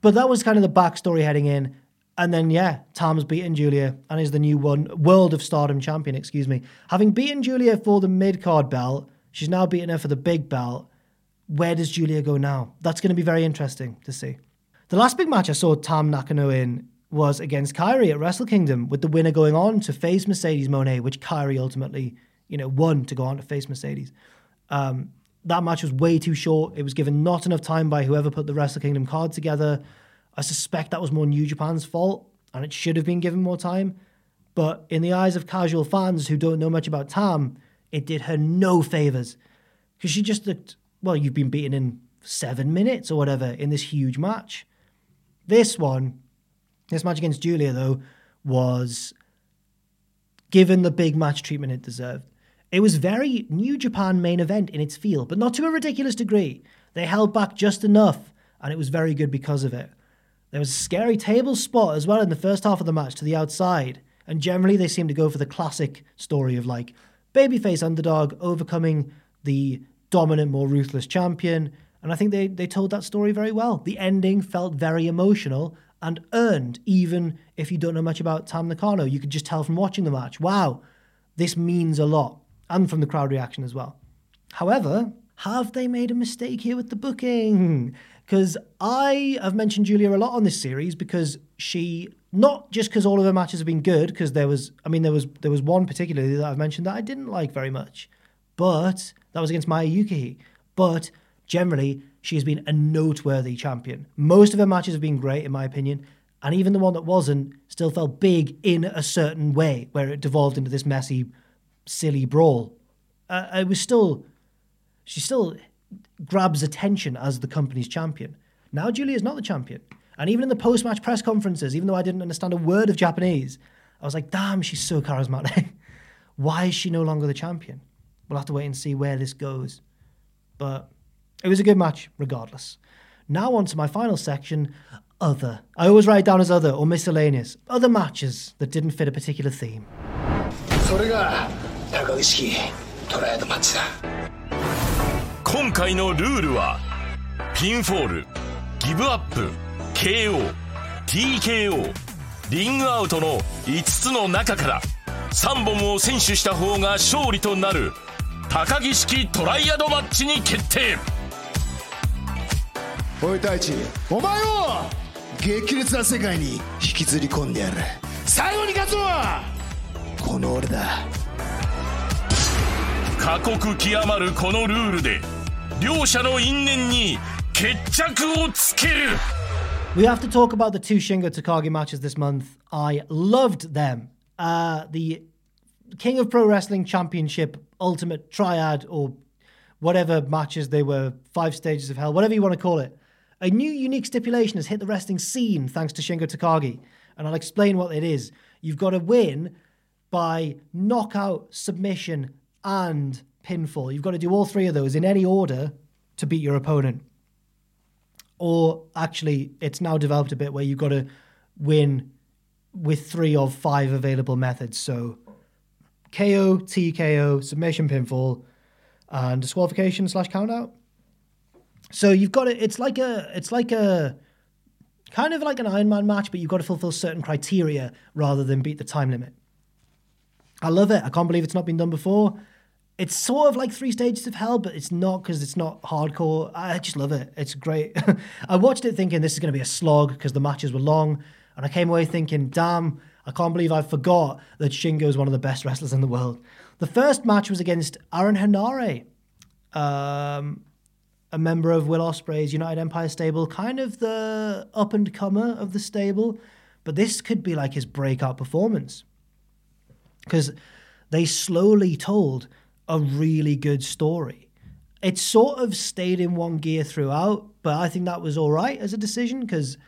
but that was kind of the backstory heading in. And then, yeah, Tam's beaten Giulia and is the new one World of Stardom champion, excuse me. Having beaten Giulia for the mid card belt, she's now beaten her for the big belt. Where does Giulia go now? That's going to be very interesting to see. The last big match I saw Tam Nakano in was against Kairi at Wrestle Kingdom, with the winner going on to face Mercedes Moné, which Kairi ultimately, you know, won to go on to face Mercedes. Um, that match was way too short. It was given not enough time by whoever put the Wrestle Kingdom card together. I suspect that was more New Japan's fault, and it should have been given more time. But in the eyes of casual fans who don't know much about Tam, it did her no favors because she just looked well. You've been beaten in seven minutes or whatever in this huge match. This one, this match against Giulia, though, was given the big match treatment it deserved. It was very New Japan main event in its feel, but not to a ridiculous degree. They held back just enough, and it was very good because of it. There was a scary table spot as well in the first half of the match to the outside, and generally they seem to go for the classic story of like babyface underdog overcoming the dominant, more ruthless champion. And I think they, they told that story very well. The ending felt very emotional, and earned, even if you don't know much about Tam Nakano. You could just tell from watching the match, wow, this means a lot, and from the crowd reaction as well. However, have they made a mistake here with the booking? Because I have mentioned Giulia a lot on this series because she not just because all of her matches have been good, because there was, I mean, there was there was one particularly that I've mentioned that I didn't like very much, but that was against Maya Yuki. But generally, she has been a noteworthy champion. Most of her matches have been great, in my opinion, and even the one that wasn't still felt big in a certain way, where it devolved into this messy, silly brawl. Uh, it was still, she still grabs attention as the company's champion. Now Giulia's not the champion. And even in the post match press conferences, even though I didn't understand a word of Japanese, I was like, damn, she's so charismatic. [laughs] Why is she no longer the champion? We'll have to wait and see where this goes. But it was a good match, regardless. Now, on to my final section other. I always write it down as other or miscellaneous. Other matches that didn't fit a particular theme. それが高木式トライアドマッチだ今回のルールはピンフォールギブアップ KO TKO リングアウトの5つの中から3本を選手した方が勝利となる高木式トライアドマッチに決定おい太一お前を激烈な世界に引きずり込んでやる最後に勝つのはこの俺だ過酷極まるこのルールで両者の因縁に決着をつける We have to talk about the two Shingo Takagi matches this month. I loved them. Uh, the King of Pro Wrestling Championship Ultimate Triad or whatever matches they were, five stages of hell, whatever you want to call it. A new unique stipulation has hit the wrestling scene thanks to Shingo Takagi, and I'll explain what it is. You've got to win by knockout, submission, and pinfall. You've got to do all three of those in any order to beat your opponent. Or actually, it's now developed a bit where you've got to win with three of five available methods. So KO, TKO, submission, pinfall, and disqualification slash countout. So you've got it. It's like a. It's like a. Kind of like an Iron Man match, but you've got to fulfill certain criteria rather than beat the time limit. I love it. I can't believe it's not been done before. It's sort of like three stages of hell, but it's not because it's not hardcore. I just love it. It's great. [laughs] I watched it thinking this is going to be a slog because the matches were long, and I came away thinking, damn, I can't believe I forgot that Shingo is one of the best wrestlers in the world. The first match was against Aaron Henare, um, a member of Will Ospreay's United Empire stable, kind of the up and comer of the stable, but this could be like his breakout performance because they slowly told a really good story. It sort of stayed in one gear throughout, but I think that was all right as a decision because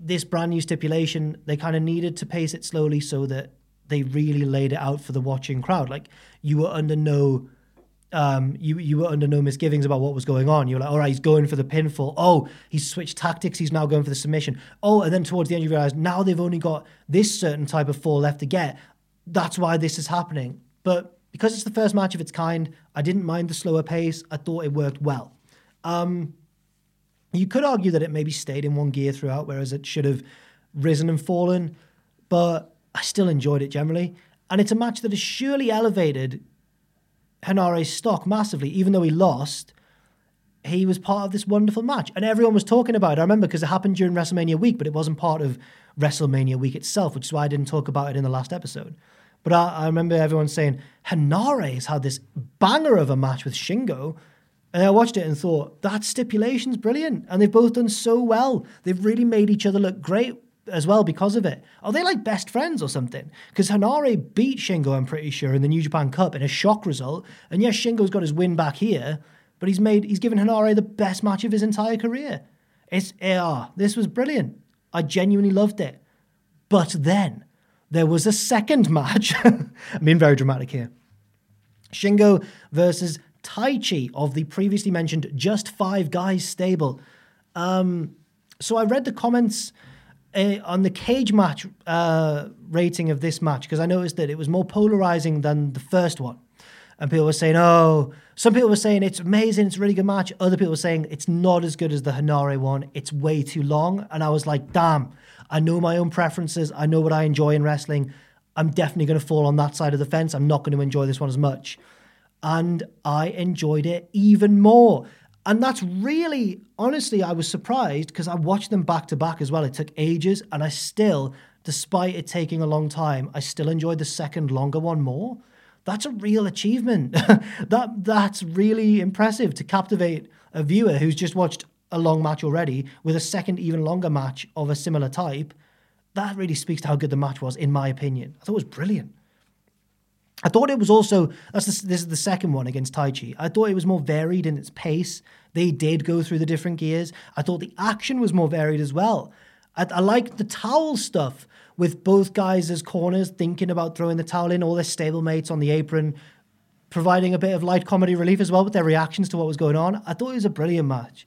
this brand new stipulation, they kind of needed to pace it slowly so that they really laid it out for the watching crowd. Like you were under no um, you you were under no misgivings about what was going on. You were like, all right, he's going for the pinfall. Oh, he's switched tactics. He's now going for the submission. Oh, and then towards the end, you realize now they've only got this certain type of fall left to get. That's why this is happening. But because it's the first match of its kind, I didn't mind the slower pace. I thought it worked well. Um, you could argue that it maybe stayed in one gear throughout, whereas it should have risen and fallen, but I still enjoyed it generally. And it's a match that has surely elevated Henare's stock massively, even though he lost. He was part of this wonderful match, and everyone was talking about it. I remember because it happened during WrestleMania week, but it wasn't part of WrestleMania week itself, which is why I didn't talk about it in the last episode. But I, I remember everyone saying Henare has had this banger of a match with Shingo, and I watched it and thought that stipulation's brilliant, and they've both done so well. They've really made each other look great as well because of it. Are they like best friends or something? Because Henare beat Shingo, I'm pretty sure, in the New Japan Cup in a shock result. And yes, Shingo's got his win back here, but he's made he's given Henare the best match of his entire career. It's yeah, this was brilliant. I genuinely loved it. But then there was a second [laughs] match. I mean, very dramatic here. Shingo versus Taichi of the previously mentioned Just Five Guys stable. Um, so I read the comments uh, on the cage match uh, rating of this match because I noticed that it was more polarizing than the first one. And people were saying, oh, some people were saying it's amazing, it's a really good match. Other people were saying it's not as good as the Henare one, it's way too long. And I was like, damn, I know my own preferences, I know what I enjoy in wrestling. I'm definitely going to fall on that side of the fence. I'm not going to enjoy this one as much. And I enjoyed it even more. And that's really, honestly, I was surprised because I watched them back to back as well. It took ages, and I still, despite it taking a long time, I still enjoyed the second longer one more. That's a real achievement. [laughs] that that's really impressive to captivate a viewer who's just watched a long match already with a second, even longer match of a similar type. That really speaks to how good the match was, in my opinion. I thought it was brilliant. I thought it was also that's the, this is the second one against Taichi. I thought it was more varied in its pace. They did go through the different gears. I thought the action was more varied as well. I, I liked the towel stuff with both guys as corners thinking about throwing the towel in, all their stablemates on the apron, providing a bit of light comedy relief as well with their reactions to what was going on. I thought it was a brilliant match.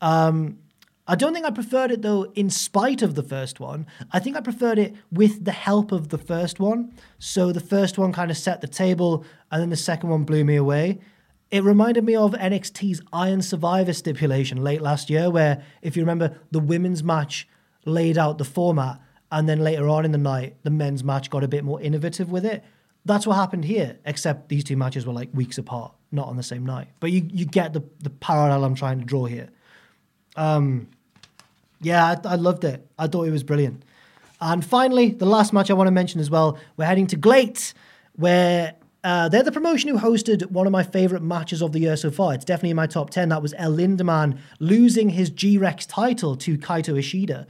Um, I don't think I preferred it though, in spite of the first one. I think I preferred it with the help of the first one. So the first one kind of set the table, and then the second one blew me away. It reminded me of NXT's Iron Survivor stipulation late last year, where, if you remember, the women's match laid out the format, and then later on in the night, the men's match got a bit more innovative with it. That's what happened here, except these two matches were like weeks apart, not on the same night. But you, you get the, the parallel I'm trying to draw here. Um, yeah, I, I loved it. I thought it was brilliant. And finally, the last match I want to mention as well, we're heading to GLEAT, where uh, they're the promotion who hosted one of my favorite matches of the year so far. It's definitely in my top 10. That was El Lindaman losing his G Rex title to Kaito Ishida,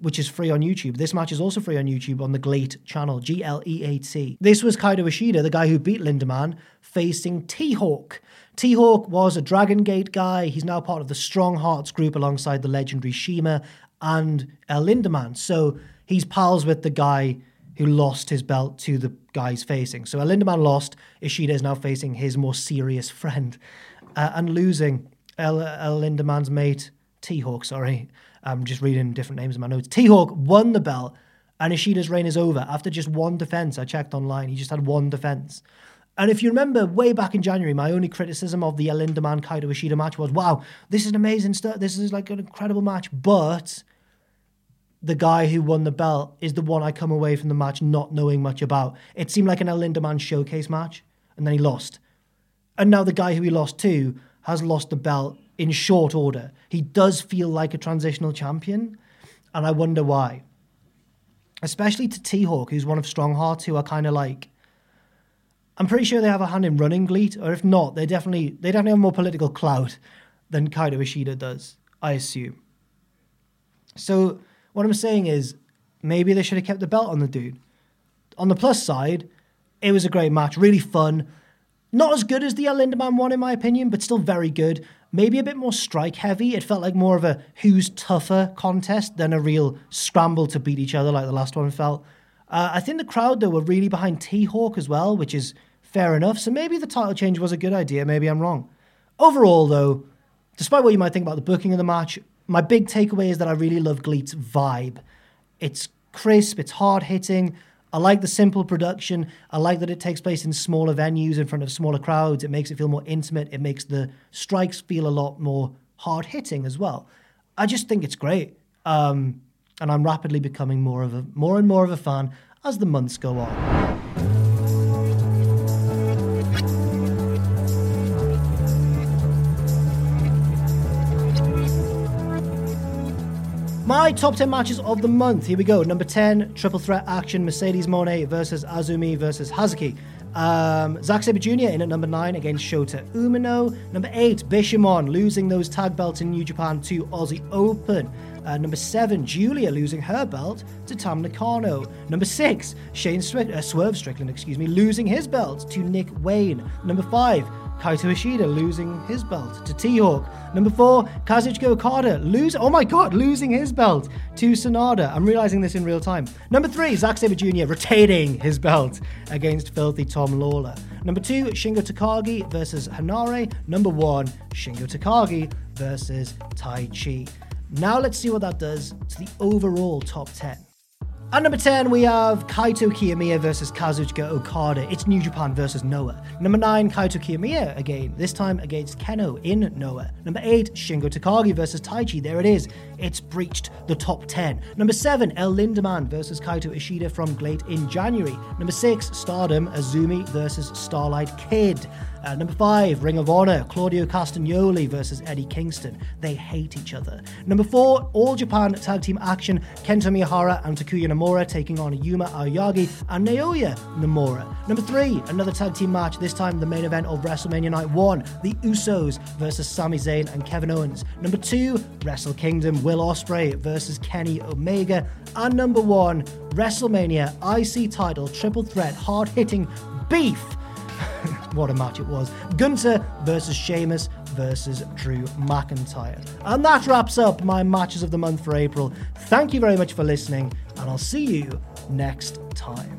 which is free on YouTube. This match is also free on YouTube on the GLEAT channel, G L E A T. This was Kaito Ishida, the guy who beat Lindaman, facing T Hawk. T Hawk was a Dragon Gate guy. He's now part of the Strong Hearts group alongside the legendary Shima and El Lindaman. So he's pals with the guy who lost his belt to the guys facing. So El Lindaman lost. Ishida is now facing his more serious friend uh, and losing El, El Lindaman's mate, T Hawk, sorry. I'm just reading different names in my notes. T Hawk won the belt and Ishida's reign is over after just one defense. I checked online. He just had one defense. And if you remember way back in January, my only criticism of the El Lindaman Kaito Ishida match was, wow, this is an amazing stuff. This is like an incredible match. But the guy who won the belt is the one I come away from the match not knowing much about. It seemed like an El showcase match, and then he lost. And now the guy who he lost to has lost the belt in short order. He does feel like a transitional champion, and I wonder why. Especially to T Hawk, who's one of Stronghearts, who are kind of like I'm pretty sure they have a hand in running GLEAT, or if not, they definitely they definitely have more political clout than Kaito Ishida does. I assume. So what I'm saying is, maybe they should have kept the belt on the dude. On the plus side, it was a great match, really fun. Not as good as the El Lindaman one, in my opinion, but still very good. Maybe a bit more strike heavy. It felt like more of a who's tougher contest than a real scramble to beat each other like the last one felt. Uh, I think the crowd, though, were really behind T Hawk as well, which is fair enough. So maybe the title change was a good idea. Maybe I'm wrong. Overall, though, despite what you might think about the booking of the match, my big takeaway is that I really love GLEAT's vibe. It's crisp, it's hard hitting. I like the simple production. I like that it takes place in smaller venues in front of smaller crowds. It makes it feel more intimate. It makes the strikes feel a lot more hard hitting as well. I just think it's great. Um, and I'm rapidly becoming more of a more and more of a fan as the months go on. My top 10 matches of the month. Here we go. Number 10, triple threat action Mercedes Moné versus Azumi versus Hazuki. Um, Zack Sabre Jr. in at number 9 against Shota Umino. Number 8, Bishamon losing those tag belts in New Japan to Aussie Open. Uh, number 7, Giulia losing her belt to Tam Nakano. Number 6, Shane uh, Swerve Strickland, excuse me, losing his belt to Nick Wayne. Number 5, Kaito Ishida losing his belt to T-Hawk. Number four, Kazuchika Okada lose. Oh my god, losing his belt to Sanada. I'm realizing this in real time. Number three, Zack Sabre Jr. retaining his belt against Filthy Tom Lawlor. Number two, Shingo Takagi versus Henare. Number one, Shingo Takagi versus Taichi. Now let's see what that does to the overall top 10. At number 10, we have Kaito Kiyomiya versus Kazuchika Okada. It's New Japan versus Noah. Number 9, Kaito Kiyomiya again, this time against Kenoh in Noah. Number 8, Shingo Takagi versus Taichi. There it is. It's breached the top 10. Number 7, El Lindaman versus Kaito Ishida from GLEAT in January. Number 6, Stardom Azumi versus Starlight Kid. Uh, number five, Ring of Honor, Claudio Castagnoli versus Eddie Kingston. They hate each other. Number four, All Japan Tag Team Action, Kento Miyahara and Takuya Nomura taking on Yuma Aoyagi and Naoya Nomura. Number three, another tag team match, this time the main event of WrestleMania Night 1, The Usos versus Sami Zayn and Kevin Owens. Number two, Wrestle Kingdom, Will Ospreay versus Kenny Omega. And number one, WrestleMania IC title triple threat hard hitting beef. [laughs] what a match it was. Gunther versus Sheamus versus Drew McIntyre. And that wraps up my matches of the month for April. Thank you very much for listening, and I'll see you next time.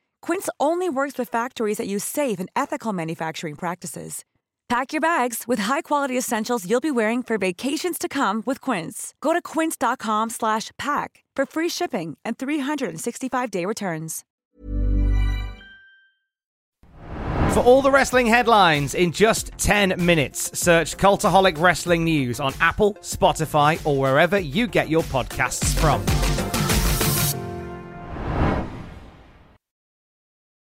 Quince only works with factories that use safe and ethical manufacturing practices. Pack your bags with high-quality essentials you'll be wearing for vacations to come with Quince. Go to quince.com/pack for free shipping and 365-day returns. For all the wrestling headlines in just 10 minutes, search Cultaholic Wrestling News on Apple, Spotify, or wherever you get your podcasts from.